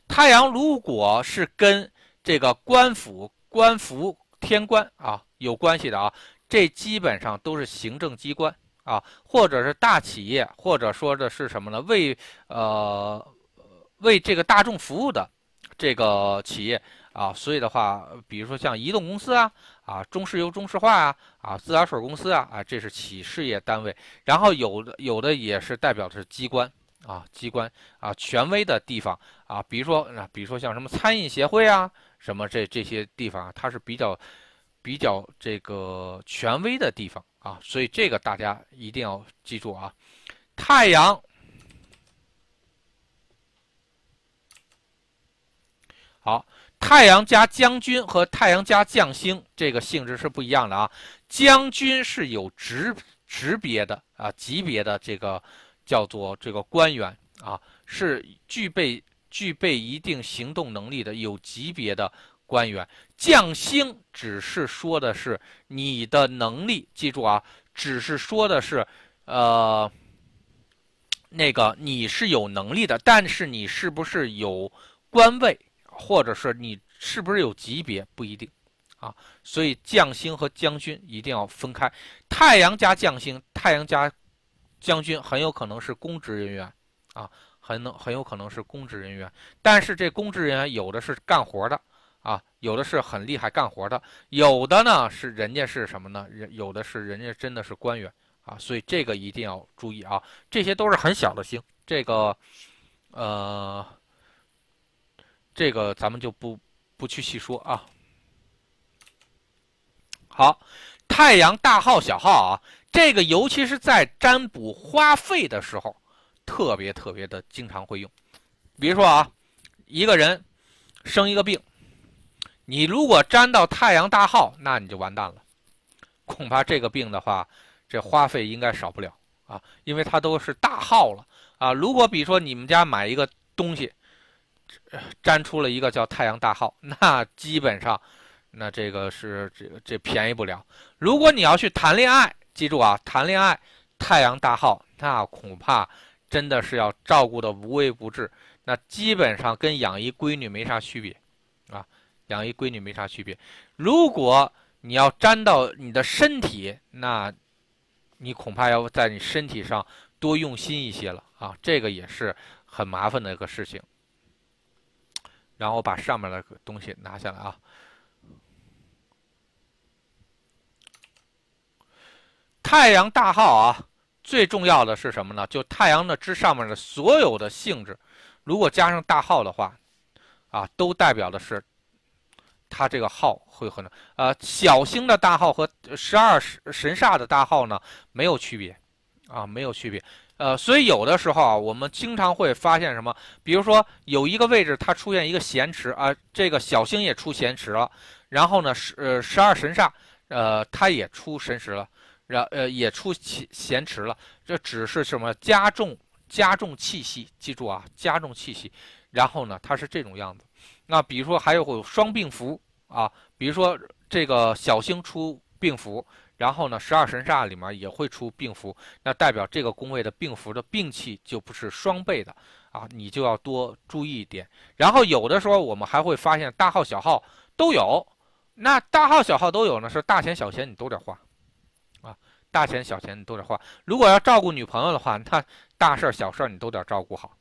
太阳如果是跟这个官府、官服、天官啊有关系的啊，这基本上都是行政机关啊，或者是大企业，或者说的是什么呢？为呃为这个大众服务的这个企业啊，所以的话，比如说像移动公司啊、啊中石油、中石化啊、啊自来水公司啊，啊这是企事业单位，然后有的有的也是代表的是机关。啊，机关啊，权威的地方啊，比如说啊，比如说像什么餐饮协会啊，什么这这些地方，它是比较比较这个权威的地方啊，所以这个大家一定要记住啊。太阳，好，太阳加将军和太阳加将星，这个性质是不一样的啊。将军是有职职别的啊，级别的这个。叫做这个官员啊，是具备具备一定行动能力的有级别的官员。将星只是说的是你的能力，记住啊，只是说的是，呃，那个你是有能力的，但是你是不是有官位，或者是你是不是有级别不一定啊。所以将星和将军一定要分开。太阳加将星，太阳加。将军很有可能是公职人员，啊，很能很有可能是公职人员。但是这公职人员有的是干活的，啊，有的是很厉害干活的，有的呢是人家是什么呢？人有的是人家真的是官员，啊，所以这个一定要注意啊。这些都是很小的星，这个，呃，这个咱们就不不去细说啊。好，太阳大号小号啊。这个尤其是在占卜花费的时候，特别特别的经常会用。比如说啊，一个人生一个病，你如果占到太阳大号，那你就完蛋了。恐怕这个病的话，这花费应该少不了啊，因为它都是大号了啊。如果比如说你们家买一个东西，占出了一个叫太阳大号，那基本上，那这个是这个这便宜不了。如果你要去谈恋爱，记住啊，谈恋爱，太阳大号，那恐怕真的是要照顾的无微不至，那基本上跟养一闺女没啥区别，啊，养一闺女没啥区别。如果你要沾到你的身体，那，你恐怕要在你身体上多用心一些了啊，这个也是很麻烦的一个事情。然后把上面的东西拿下来啊。太阳大号啊，最重要的是什么呢？就太阳的之上面的所有的性质，如果加上大号的话，啊，都代表的是它这个号会很呃小星的大号和十二神煞的大号呢没有区别，啊，没有区别。呃，所以有的时候啊，我们经常会发现什么？比如说有一个位置它出现一个闲池啊，这个小星也出闲池了，然后呢十呃十二神煞呃它也出神石了，然呃也出闲闲池了，这只是什么加重加重气息？记住啊，加重气息。然后呢，它是这种样子。那比如说还有双病符啊，比如说这个小星出病符。然后呢，十二神煞里面也会出病符，那代表这个宫位的病符的病气就不是双倍的啊，你就要多注意一点。然后有的时候我们还会发现大号小号都有，那大号小号都有呢，是大钱小钱你都得花，大钱小钱你都得花。如果要照顾女朋友的话，那大事小事你都得照顾好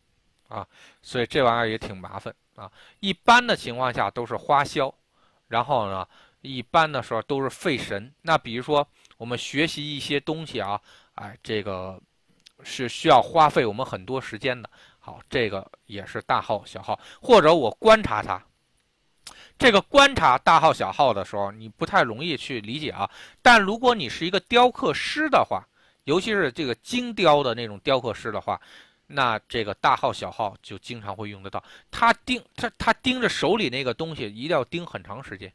啊，所以这玩意儿也挺麻烦啊。一般的情况下都是花销，然后呢。一般的时候都是费神。那比如说，我们学习一些东西啊，哎，这个是需要花费我们很多时间的。好，这个也是大号小号，或者我观察它。这个观察大号小号的时候，你不太容易去理解啊。但如果你是一个雕刻师的话，尤其是这个精雕的那种雕刻师的话，那这个大号小号就经常会用得到。他盯他他盯着手里那个东西，一定要盯很长时间。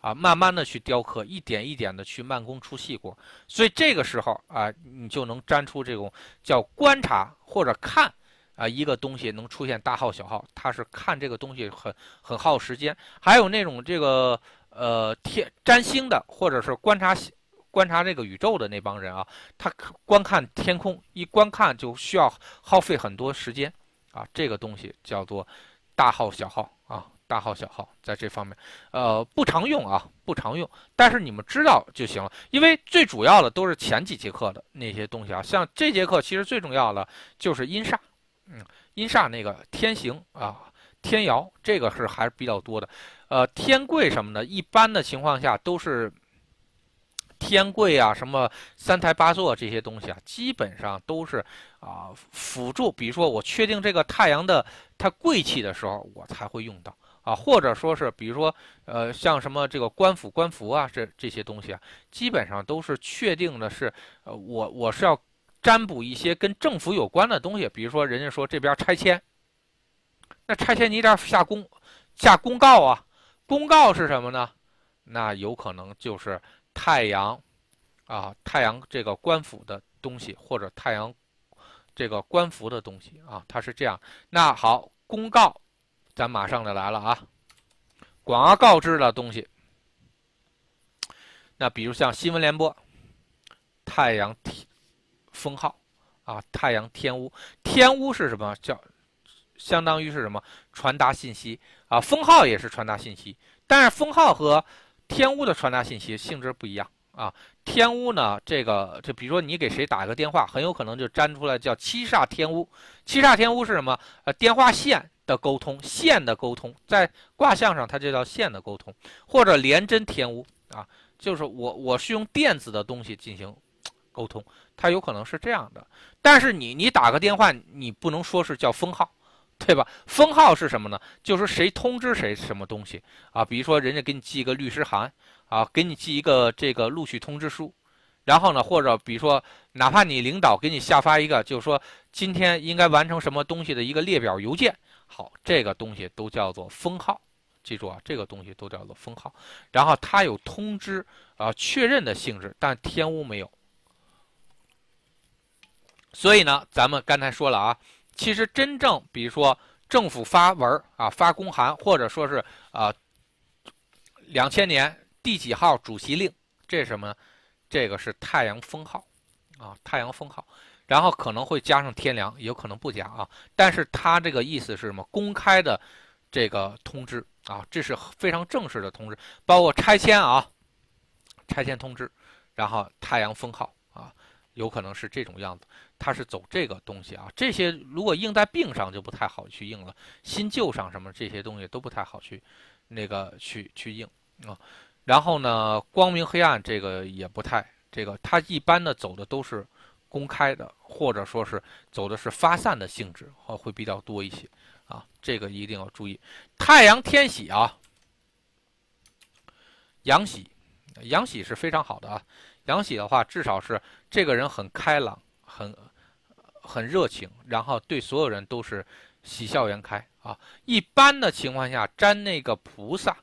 啊，慢慢的去雕刻，一点一点的去慢工出细活，所以这个时候啊，你就能粘出这种叫观察或者看啊一个东西能出现大号小号，它是看这个东西很很耗时间。还有那种这个呃天占星的，或者是观察观察这个宇宙的那帮人啊，他观看天空一观看就需要耗费很多时间啊，这个东西叫做大号小号啊。大号小号在这方面，呃，不常用啊，不常用。但是你们知道就行了，因为最主要的都是前几节课的那些东西啊。像这节课其实最重要的就是阴煞，嗯，阴煞那个天行啊，天姚这个是还是比较多的。呃，天贵什么的，一般的情况下都是天贵啊，什么三台八座这些东西啊，基本上都是啊辅助。比如说我确定这个太阳的它贵气的时候，我才会用到。啊，或者说是，比如说，呃，像什么这个官府、官服啊，这这些东西啊，基本上都是确定的是，呃，我我是要占卜一些跟政府有关的东西，比如说人家说这边拆迁，那拆迁你得下公下公告啊，公告是什么呢？那有可能就是太阳啊，太阳这个官府的东西，或者太阳这个官服的东西啊，它是这样。那好，公告。咱马上就来了啊！广而告之的东西，那比如像新闻联播、太阳天封号啊，太阳天屋，天屋是什么？叫相当于是什么？传达信息啊，封号也是传达信息，但是封号和天屋的传达信息性质不一样啊。天屋呢，这个就比如说你给谁打一个电话，很有可能就粘出来叫七煞天屋。七煞天屋是什么？呃，电话线。的沟通线的沟通，在卦象上它就叫线的沟通，或者连针天屋啊，就是我我是用电子的东西进行沟通，它有可能是这样的。但是你你打个电话，你不能说是叫封号，对吧？封号是什么呢？就是谁通知谁什么东西啊？比如说人家给你寄一个律师函啊，给你寄一个这个录取通知书，然后呢，或者比如说哪怕你领导给你下发一个，就是说今天应该完成什么东西的一个列表邮件。好，这个东西都叫做封号，记住啊，这个东西都叫做封号。然后它有通知啊确认的性质，但天屋没有。所以呢，咱们刚才说了啊，其实真正比如说政府发文啊发公函，或者说是啊两千年第几号主席令，这是什么？这个是太阳封号啊，太阳封号。然后可能会加上天梁，有可能不加啊。但是它这个意思是什么？公开的这个通知啊，这是非常正式的通知，包括拆迁啊，拆迁通知，然后太阳封号，有可能是这种样子。它是走这个东西啊。这些如果硬在病上就不太好去硬了，新旧上什么这些东西都不太好去那个去去硬啊。然后呢，光明黑暗这个也不太这个，它一般的走的都是。公开的，或者说是走的是发散的性质，会会比较多一些啊。这个一定要注意。太阳天喜啊，阳喜，阳喜是非常好的啊。阳喜的话，至少是这个人很开朗，很很热情，然后对所有人都是喜笑颜开啊。一般的情况下，沾那个菩萨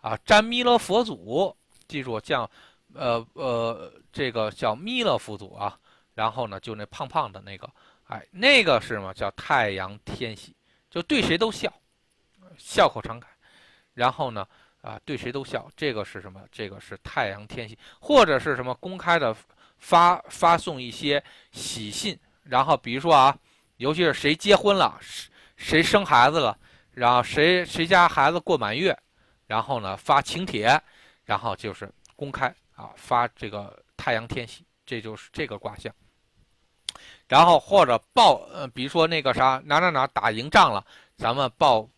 啊，沾弥勒佛祖，记住叫。呃呃，这个叫弥勒佛祖啊，然后呢，就那胖胖的那个，哎，那个是什么？叫太阳天喜，就对谁都笑，笑口常开，然后呢，啊，对谁都笑，这个是什么？这个是太阳天喜，或者是什么公开的发发送一些喜信，然后比如说啊，尤其是谁结婚了，谁生孩子了，然后谁谁家孩子过满月，然后呢发请帖，然后就是公开。啊，发这个太阳天喜，这就是这个卦象。然后或者报，呃，比如说那个啥，哪哪哪打赢仗了，咱们报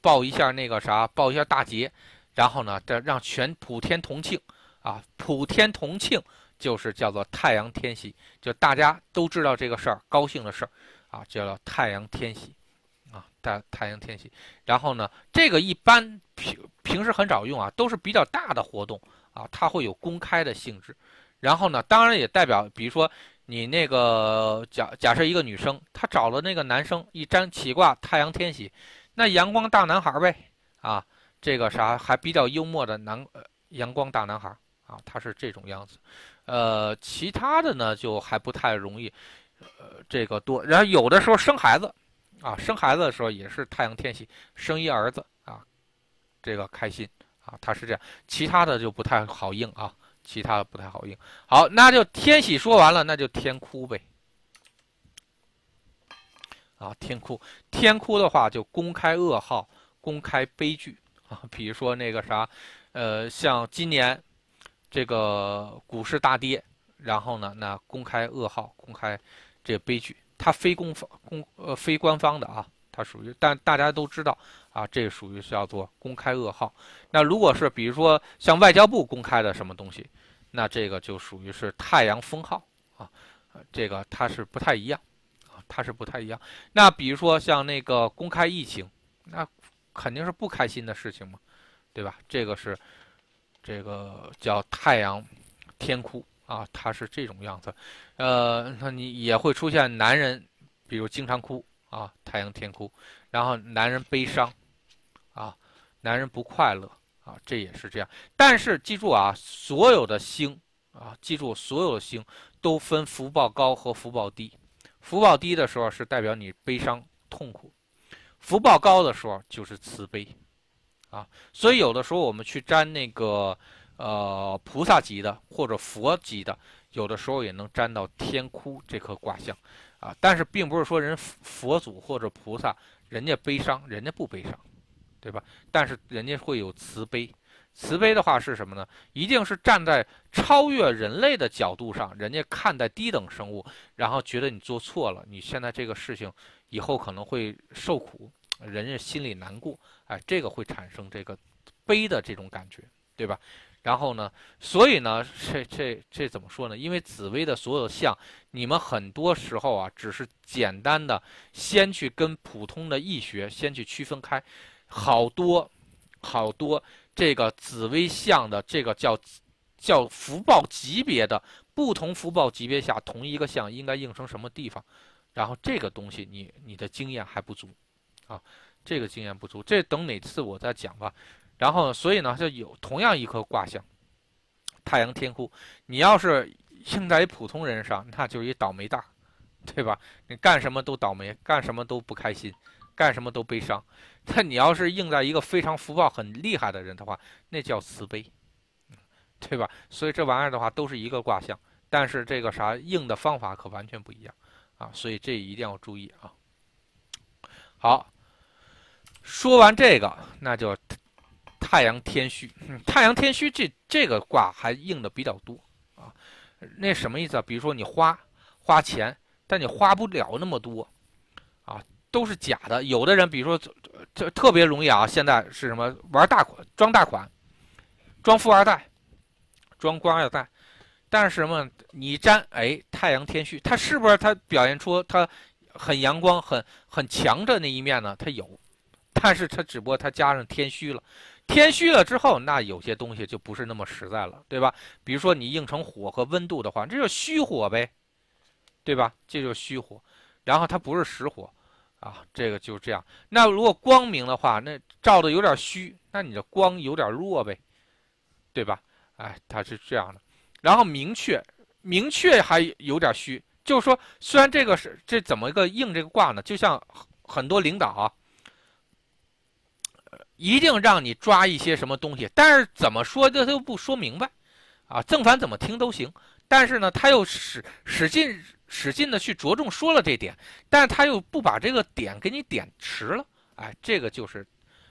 报一下那个啥，报一下大捷，然后呢，这让全普天同庆啊，普天同庆就是叫做太阳天喜，就大家都知道这个事儿，高兴的事儿啊，叫做太阳天喜啊，太太阳天喜。然后呢，这个一般平平时很少用啊，都是比较大的活动。啊，它会有公开的性质，然后呢，当然也代表，比如说你那个假假设一个女生，她找了那个男生一沾起卦太阳天喜，那阳光大男孩呗，啊，这个啥还比较幽默的男阳光大男孩啊，他是这种样子，呃，其他的呢就还不太容易，呃，这个多，然后有的时候生孩子，啊，生孩子的时候也是太阳天喜，生一儿子啊，这个开心。啊，他是这样，其他的就不太好应啊，其他的不太好应。好，那就天喜说完了，那就天哭呗。啊，天哭，天哭的话就公开噩耗，公开悲剧啊。比如说那个啥，呃，像今年这个股市大跌，然后呢，那公开噩耗，公开这悲剧，它非公方公呃非官方的啊。它属于，但大家都知道啊，这属于叫做公开噩耗。那如果是比如说像外交部公开的什么东西，那这个就属于是太阳封号啊，这个它是不太一样，它是不太一样。那比如说像那个公开疫情，那肯定是不开心的事情嘛，对吧？这个是这个叫太阳天哭啊，它是这种样子。呃，那你也会出现男人，比如经常哭。啊，太阳天哭，然后男人悲伤，啊，男人不快乐，啊，这也是这样。但是记住啊，所有的星，啊，记住所有的星都分福报高和福报低。福报低的时候是代表你悲伤痛苦，福报高的时候就是慈悲，啊，所以有的时候我们去沾那个呃菩萨级的或者佛级的，有的时候也能沾到天哭这颗卦象。啊，但是并不是说人佛祖或者菩萨人家悲伤，人家不悲伤，对吧？但是人家会有慈悲，慈悲的话是什么呢？一定是站在超越人类的角度上，人家看待低等生物，然后觉得你做错了，你现在这个事情以后可能会受苦，人家心里难过，哎，这个会产生这个悲的这种感觉，对吧？然后呢？所以呢，这这这怎么说呢？因为紫薇的所有象，你们很多时候啊，只是简单的先去跟普通的易学先去区分开，好多好多这个紫薇象的这个叫叫福报级别的不同福报级别下同一个象应该应成什么地方，然后这个东西你你的经验还不足啊，这个经验不足，这等哪次我再讲吧。然后，所以呢，就有同样一颗卦象，太阳天哭。你要是应在一普通人上，那就是一倒霉蛋，对吧？你干什么都倒霉，干什么都不开心，干什么都悲伤。(laughs) 但你要是应在一个非常福报很厉害的人的话，那叫慈悲，对吧？所以这玩意儿的话都是一个卦象，但是这个啥应的方法可完全不一样啊！所以这一定要注意啊。好，说完这个，那就。太阳天虚，太阳天虚这这个卦还应的比较多啊。那什么意思啊？比如说你花花钱，但你花不了那么多，都是假的。有的人，比如说这特别容易啊，现在是什么玩大款，装大款，装富二代，装官二代。但是什么？你沾哎，太阳天虚，它是不是它表现出它很阳光、很很强的那一面呢？它有，但是它只不过它加上天虚了。天虚了之后，那有些东西就不是那么实在了，对吧？比如说你映成火和温度的话，这就虚火呗，对吧？这就虚火，然后它不是实火，啊，这个就是这样。那如果光明的话，那照的有点虚，那你的光有点弱呗，对吧？哎，它是这样的。然后明确，明确还有点虚，就是说，虽然这个是这怎么一个应这个卦呢？就像很多领导啊。一定让你抓一些什么东西，但是怎么说的他又不说明白，啊，正反怎么听都行。但是呢，他又使使劲使劲的去着重说了这点，但是他又不把这个点给你点实了，哎，这个就是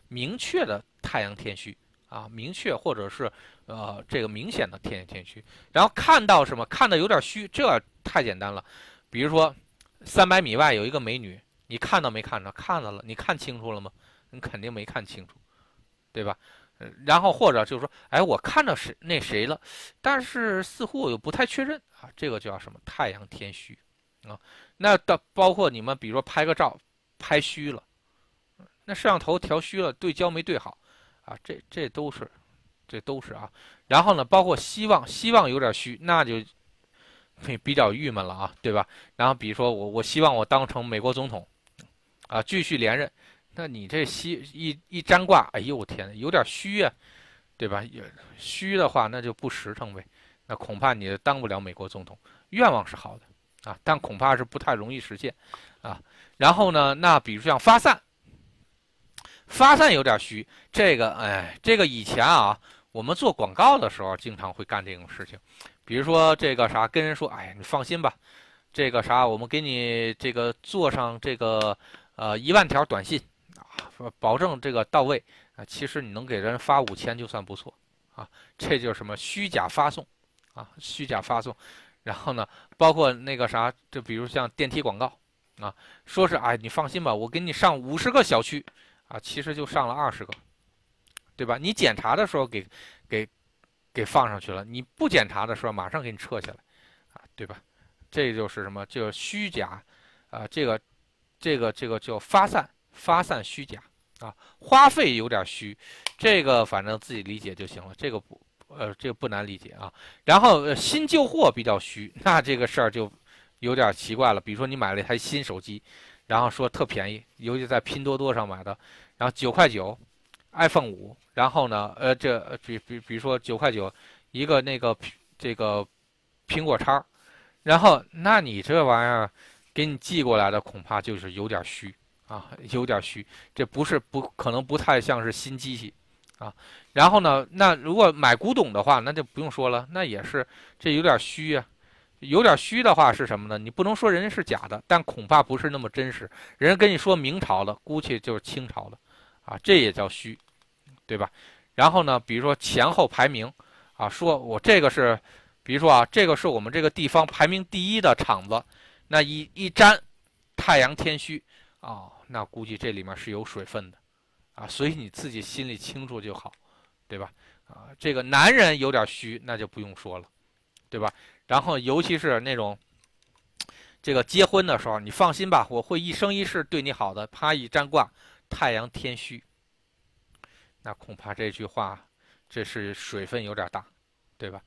明确的太阳天虚啊，明确或者是呃这个明显的天阳天虚。然后看到什么，看到有点虚，这太简单了。比如说三百米外有一个美女，你看到没看着？看到了，你看清楚了吗？你肯定没看清楚，对吧？然后或者就是说，哎，我看到谁那谁了，但是似乎我又不太确认啊。这个叫什么？太阳天虚啊。那到包括你们，比如说拍个照，拍虚了，那摄像头调虚了，对焦没对好啊。这这都是，这都是啊。然后呢，包括希望，希望有点虚，那就 (laughs) 比较郁闷了啊，对吧？然后比如说我我希望我当成美国总统啊，继续连任。那你这虚一一占卦，哎呦我天，有点虚啊，对吧？虚的话，那就不实诚呗。那恐怕你当不了美国总统。愿望是好的啊，但恐怕是不太容易实现啊。然后呢，那比如像发散，发散有点虚。这个，哎，这个以前啊，我们做广告的时候经常会干这种事情。比如说这个啥，跟人说，哎，你放心吧，这个啥，我们给你这个做上这个呃一万条短信。保证这个到位啊！其实你能给人发五千就算不错啊！这就是什么虚假发送啊？虚假发送，然后呢，包括那个啥，就比如像电梯广告啊，说是哎，你放心吧，我给你上五十个小区啊，其实就上了二十个，对吧？你检查的时候给给给放上去了，你不检查的时候马上给你撤下来啊，对吧？这就是什么？就虚假啊！这个这个这个叫发散。发散虚假啊，花费有点虚，这个反正自己理解就行了，这个不呃这个不难理解啊。然后新旧货比较虚，那这个事儿就有点奇怪了。比如说你买了一台新手机，然后说特便宜，尤其在拼多多上买的，然后九块九，iPhone 五，然后呢呃这比比比如说九块九一个那个这个苹果叉，然后那你这玩意儿给你寄过来的恐怕就是有点虚。啊，有点虚，这不是不可能不太像是新机器，啊，然后呢，那如果买古董的话，那就不用说了，那也是这有点虚啊，有点虚的话是什么呢？你不能说人家是假的，但恐怕不是那么真实。人家跟你说明朝的，估计就是清朝的，啊，这也叫虚，对吧？然后呢，比如说前后排名，啊，说我这个是，比如说啊，这个是我们这个地方排名第一的厂子，那一一沾，太阳天虚，啊。那估计这里面是有水分的，啊，所以你自己心里清楚就好，对吧？啊，这个男人有点虚，那就不用说了，对吧？然后尤其是那种这个结婚的时候，你放心吧，我会一生一世对你好的。啪一占卦，太阳天虚，那恐怕这句话这是水分有点大，对吧？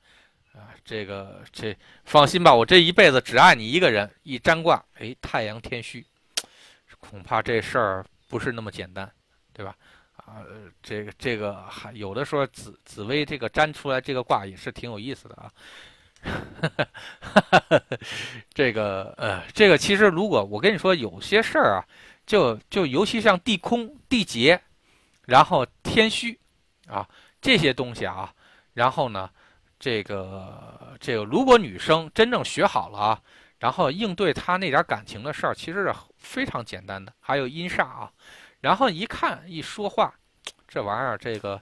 啊，这个这放心吧，我这一辈子只爱你一个人。一占卦，哎，太阳天虚。恐怕这事儿不是那么简单，对吧？啊，这个这个还有的说紫紫薇这个占出来这个卦也是挺有意思的啊。(laughs) 这个呃，这个其实如果我跟你说有些事儿啊，就就尤其像地空、地劫，然后天虚啊这些东西啊，然后呢，这个这个如果女生真正学好了啊。然后应对她那点感情的事儿，其实是非常简单的。还有阴煞啊，然后一看一说话，这玩意儿这个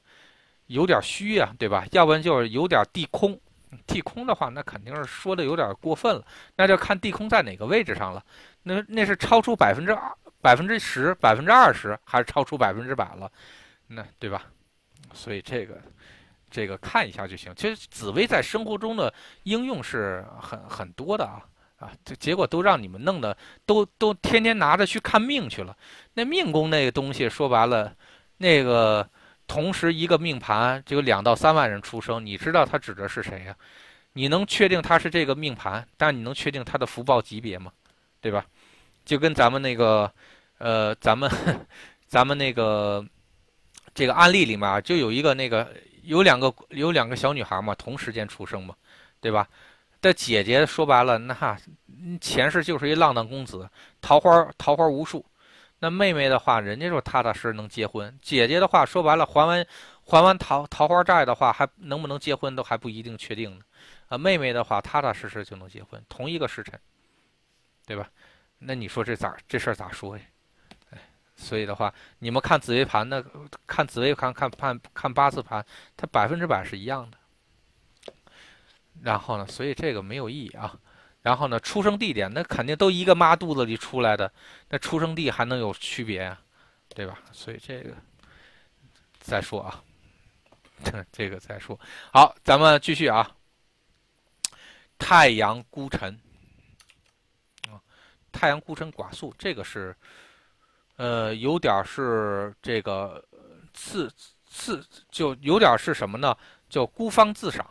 有点虚呀，对吧？要不然就是有点地空，地空的话，那肯定是说的有点过分了。那就看地空在哪个位置上了。那那是超出百分之二、百分之十、百分之二十，还是超出百分之百了？那对吧？所以这个这个看一下就行。其实紫薇在生活中的应用是很很多的啊。啊，这结果都让你们弄的，都都天天拿着去看命去了。那命宫那个东西说白了，那个同时一个命盘就有两到三万人出生，你知道他指的是谁呀？你能确定他是这个命盘，但你能确定他的福报级别吗？对吧？就跟咱们那个，呃，咱们 (laughs) 咱们那个这个案例里面就有一个那个有两个有两个小女孩嘛，同时间出生嘛，对吧？的姐姐说白了，那前世就是一浪荡公子，桃花桃花无数。那妹妹的话，人家说踏踏实实能结婚。姐姐的话，说白了，还完还完桃桃花债的话，还能不能结婚都还不一定确定呢。啊，妹妹的话，踏踏实实就能结婚，同一个时辰，对吧？那你说这咋这事儿咋说呀？所以的话，你们看紫微盘，那看紫微盘看看看八字盘，它百分之百是一样的。然后呢，所以这个没有意义啊。然后呢，出生地点那肯定都一个妈肚子里出来的，那出生地还能有区别啊，对吧？所以这个再说啊，这个再说。好，咱们继续啊。太阳孤辰啊，太阳孤辰寡宿，这个是呃有点是这个自自就有点是什么呢？叫孤芳自赏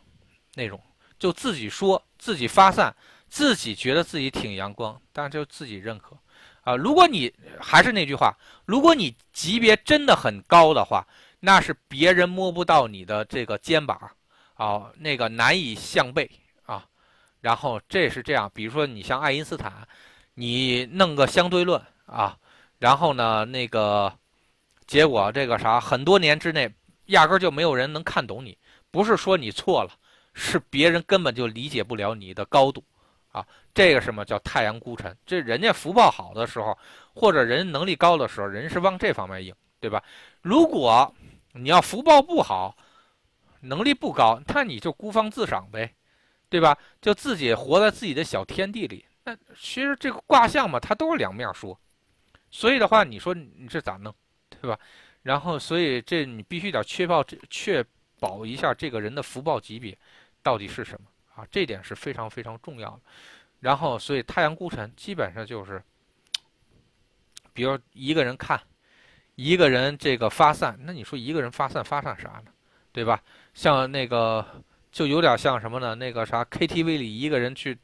那种。就自己说自己发散，自己觉得自己挺阳光，但是就自己认可，啊，如果你还是那句话，如果你级别真的很高的话，那是别人摸不到你的这个肩膀，啊，那个难以向背啊，然后这是这样，比如说你像爱因斯坦，你弄个相对论啊，然后呢那个结果这个啥，很多年之内压根就没有人能看懂你，不是说你错了。是别人根本就理解不了你的高度，啊，这个什么叫太阳孤辰？这人家福报好的时候，或者人能力高的时候，人是往这方面硬，对吧？如果你要福报不好，能力不高，那你就孤芳自赏呗，对吧？就自己活在自己的小天地里。那其实这个卦象嘛，它都是两面说，所以的话，你说你这咋弄，对吧？然后，所以这你必须得确保这确保一下这个人的福报级别。到底是什么啊？这点是非常非常重要的。然后，所以太阳孤辰基本上就是，比如一个人看，一个人这个发散，那你说一个人发散发散啥呢？对吧？像那个就有点像什么呢？那个啥 KTV 里一个人去，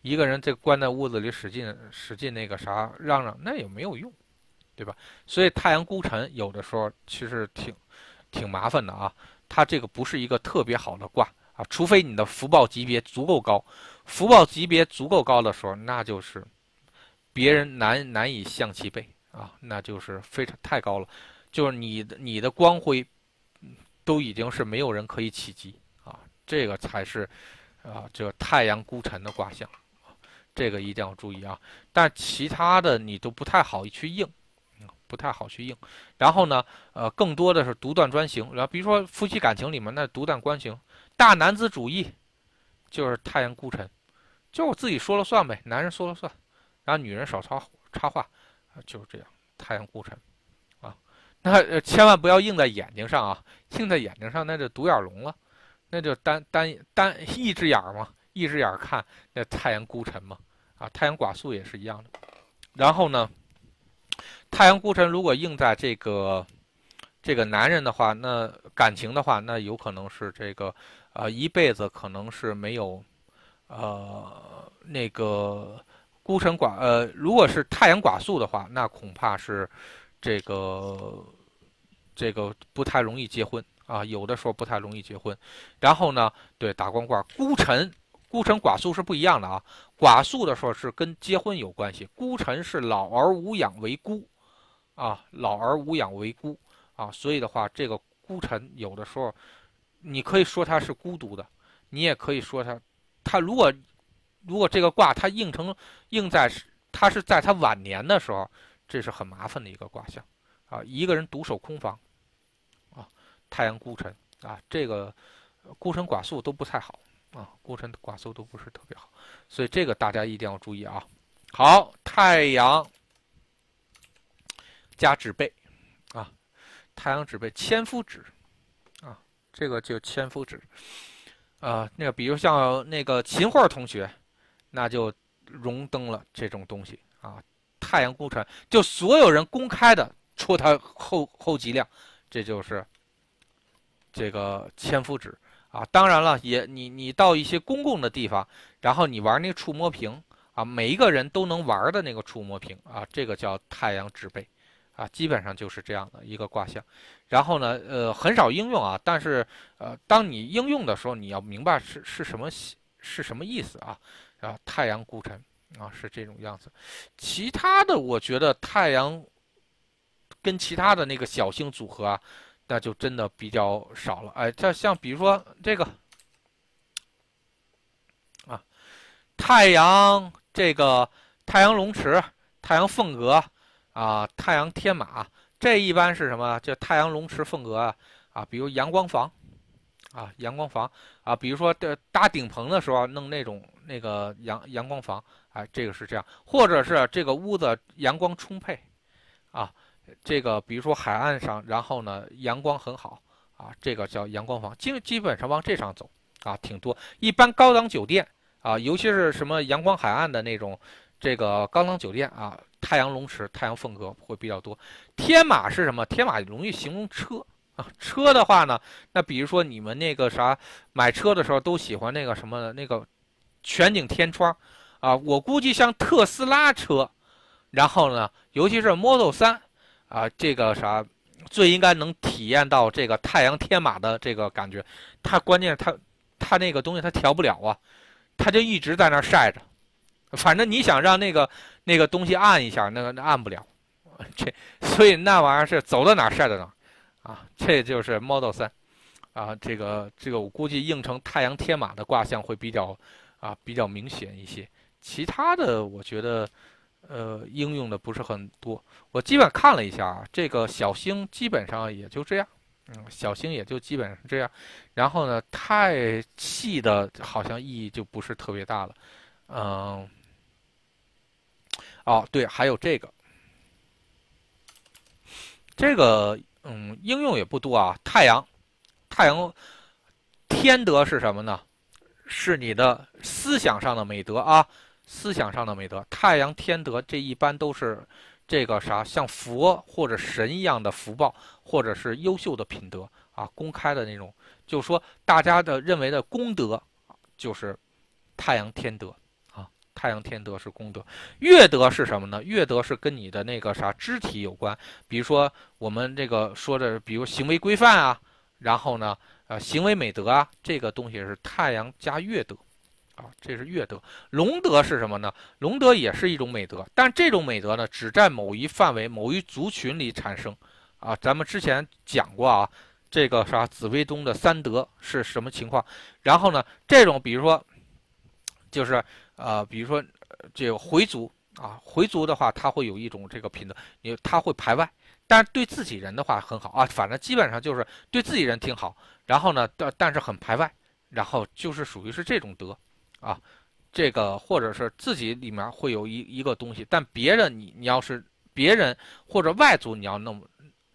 一个人这关在屋子里使劲使劲那个啥嚷嚷，那也没有用，对吧？所以太阳孤辰有的时候其实挺挺麻烦的啊。它这个不是一个特别好的卦。啊，除非你的福报级别足够高，福报级别足够高的时候，那就是别人难难以向其背啊，那就是非常太高了，就是你的你的光辉都已经是没有人可以企及啊，这个才是啊，这太阳孤辰的卦象，这个一定要注意啊。但其他的你都不太好去应，不太好去应。然后呢，呃，更多的是独断专行，然后比如说夫妻感情里面那独断专行。大男子主义，就是太阳孤辰，就我自己说了算呗，男人说了算，然后女人少插插话，就是这样。太阳孤辰，啊，那千万不要映在眼睛上啊，映在眼睛上那就独眼龙了，那就单单单一只眼嘛，一只眼看那太阳孤辰嘛，啊，太阳寡宿也是一样的。然后呢，太阳孤辰如果映在这个这个男人的话，那感情的话，那有可能是这个。啊，一辈子可能是没有，呃，那个孤臣寡呃，如果是太阳寡宿的话，那恐怕是这个这个不太容易结婚啊，有的时候不太容易结婚。然后呢，对打光棍，孤臣孤臣寡宿是不一样的啊。寡宿的时候是跟结婚有关系，孤臣是老而无养为孤啊，老而无养为孤啊，所以的话，这个孤臣有的时候。你可以说他是孤独的，你也可以说他，他如果如果这个卦他应成应在他是在他晚年的时候，这是很麻烦的一个卦象啊，一个人独守空房啊，太阳孤辰啊，这个孤臣寡宿都不太好啊，孤臣寡宿都不是特别好，所以这个大家一定要注意啊。好，太阳加纸背啊，太阳纸背千夫指。这个就千夫指，啊，那个比如像那个秦桧同学，那就荣登了这种东西啊。太阳功臣就所有人公开的戳他后后脊梁，这就是这个千夫指啊。当然了，也你你到一些公共的地方，然后你玩那个触摸屏啊，每一个人都能玩的那个触摸屏啊，这个叫太阳指背啊，基本上就是这样的一个卦象。然后呢，呃，很少应用啊，但是呃，当你应用的时候，你要明白是是什么是什么意思啊啊，太阳孤臣。啊，是这种样子。其他的，我觉得太阳跟其他的那个小星组合啊，那就真的比较少了。哎，这像比如说这个啊，太阳这个太阳龙池、太阳凤阁啊、太阳天马，这一般是什么？就太阳龙池凤阁啊啊，比如阳光房啊，阳光房啊，比如说这搭顶棚的时候弄那种那个阳阳光房。哎，这个是这样，或者是这个屋子阳光充沛，啊，这个比如说海岸上，然后呢阳光很好，啊，这个叫阳光房，基基本上往这上走，啊，挺多。一般高档酒店啊，尤其是什么阳光海岸的那种，这个高档酒店啊，太阳龙池、太阳凤阁会比较多。天马是什么？天马容易形容车啊，车的话呢，那比如说你们那个啥买车的时候都喜欢那个什么那个全景天窗。啊，我估计像特斯拉车，然后呢，尤其是 Model 三，啊，这个啥，最应该能体验到这个太阳天马的这个感觉。它关键它，它那个东西它调不了啊，它就一直在那晒着。反正你想让那个那个东西按一下，那个那按不了。(laughs) 这所以那玩意儿是走到哪晒到哪，啊，这就是 Model 三，啊，这个这个我估计映成太阳天马的卦象会比较啊比较明显一些。其他的我觉得，呃，应用的不是很多。我基本看了一下啊，这个小星基本上也就这样，嗯，小星也就基本上这样。然后呢，太细的好像意义就不是特别大了，嗯。哦，对，还有这个，这个嗯，应用也不多啊。太阳，太阳，天德是什么呢？是你的思想上的美德啊。思想上的美德，太阳天德，这一般都是这个啥，像佛或者神一样的福报，或者是优秀的品德啊，公开的那种，就说大家的认为的功德，就是太阳天德，太阳天德是功德。乐德是什么呢？乐德是跟你的那个啥肢体有关，比如说我们这个说的，比如行为规范啊，然后呢，呃，行为美德啊，这个东西是太阳加乐德。啊，这是乐德，龙德是什么呢？龙德也是一种美德，但这种美德呢，只在某一范围、某一族群里产生。啊，咱们之前讲过啊，这个啥紫微东的三德是什么情况？然后呢，这种比如说，就是呃，比如说这个回族啊，回族的话，他会有一种这个品德，你他会排外，但是对自己人的话很好啊，反正基本上就是对自己人挺好。然后呢，但但是很排外，然后就是属于是这种德。啊，这个或者是自己里面会有一一个东西，但别人你你要是别人或者外族你要弄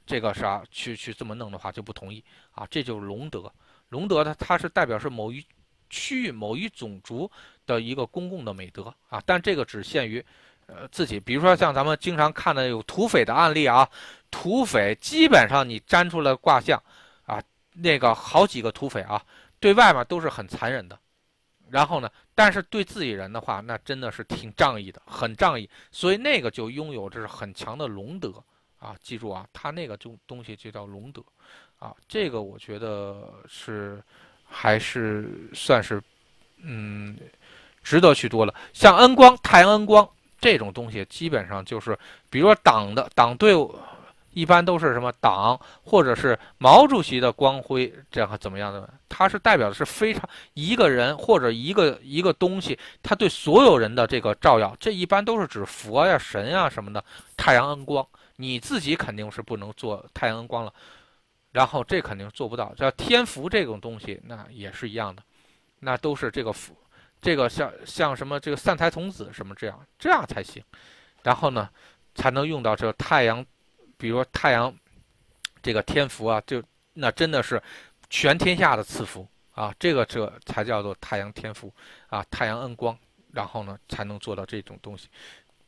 这个啥去去这么弄的话就不同意啊，这就是龙德。龙德它它是代表是某一区域某一种族的一个公共的美德啊，但这个只限于呃自己，比如说像咱们经常看的有土匪的案例啊，土匪基本上你粘出来卦象啊，那个好几个土匪啊，对外面都是很残忍的。然后呢？但是对自己人的话，那真的是挺仗义的，很仗义。所以那个就拥有这是很强的龙德啊！记住啊，他那个就东西就叫龙德啊。这个我觉得是还是算是嗯值得去多了。像恩光、太阳恩光这种东西，基本上就是比如说党的党队伍。一般都是什么党或者是毛主席的光辉，这样怎么样的？它是代表的是非常一个人或者一个一个东西，它对所有人的这个照耀。这一般都是指佛呀、神呀什么的。太阳恩光，你自己肯定是不能做太阳恩光了，然后这肯定做不到。叫天福这种东西，那也是一样的，那都是这个福，这个像像什么这个散财童子什么这样，这样才行。然后呢，才能用到这太阳。比如说太阳，这个天福啊，就那真的是全天下的赐福啊，这个这才叫做太阳天福啊，太阳恩光，然后呢才能做到这种东西，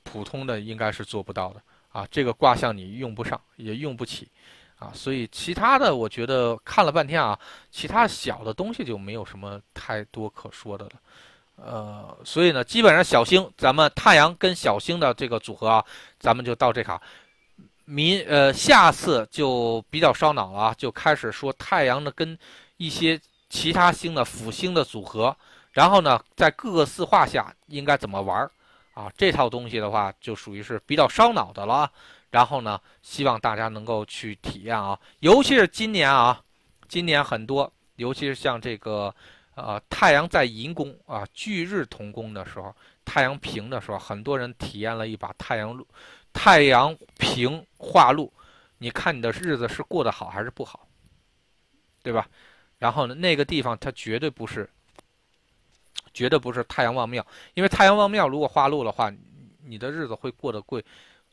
普通的应该是做不到的啊。这个卦象你用不上，也用不起啊。所以其他的我觉得看了半天啊，其他小的东西就没有什么太多可说的了。呃，所以呢，基本上小星，咱们太阳跟小星的这个组合啊，咱们就到这卡。明呃，下次就比较烧脑了啊，就开始说太阳的跟一些其他星的辅星的组合，然后呢，在各个四化下应该怎么玩啊？这套东西的话，就属于是比较烧脑的了。然后呢，希望大家能够去体验啊，尤其是今年啊，今年很多，尤其是像这个。呃，太阳在寅宫啊，巨日同宫的时候，太阳平的时候，很多人体验了一把太阳路，太阳平化禄，你看你的日子是过得好还是不好，对吧？然后呢，那个地方它绝对不是，绝对不是太阳旺庙，因为太阳旺庙如果化禄的话，你的日子会过得贵，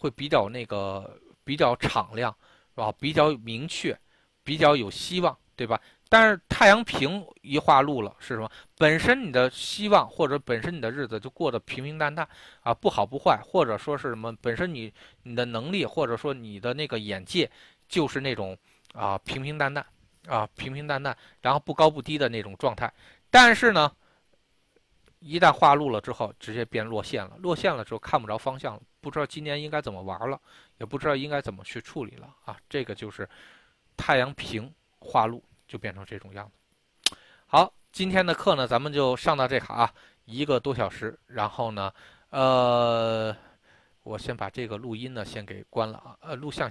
会比较那个比较敞亮，是吧？比较明确，比较有希望，对吧？但是太阳平一化禄了是什么？本身你的希望或者本身你的日子就过得平平淡淡啊，不好不坏，或者说是什么？本身你你的能力或者说你的那个眼界就是那种啊平平淡淡啊平平淡淡，然后不高不低的那种状态。但是呢，一旦化禄了之后，直接变落线了。落线了之后看不着方向了，不知道今年应该怎么玩了，也不知道应该怎么去处理了啊。这个就是太阳平化禄。就变成这种样子。好，今天的课呢，咱们就上到这卡啊，一个多小时。然后呢，呃，我先把这个录音呢先给关了啊，呃，录像先。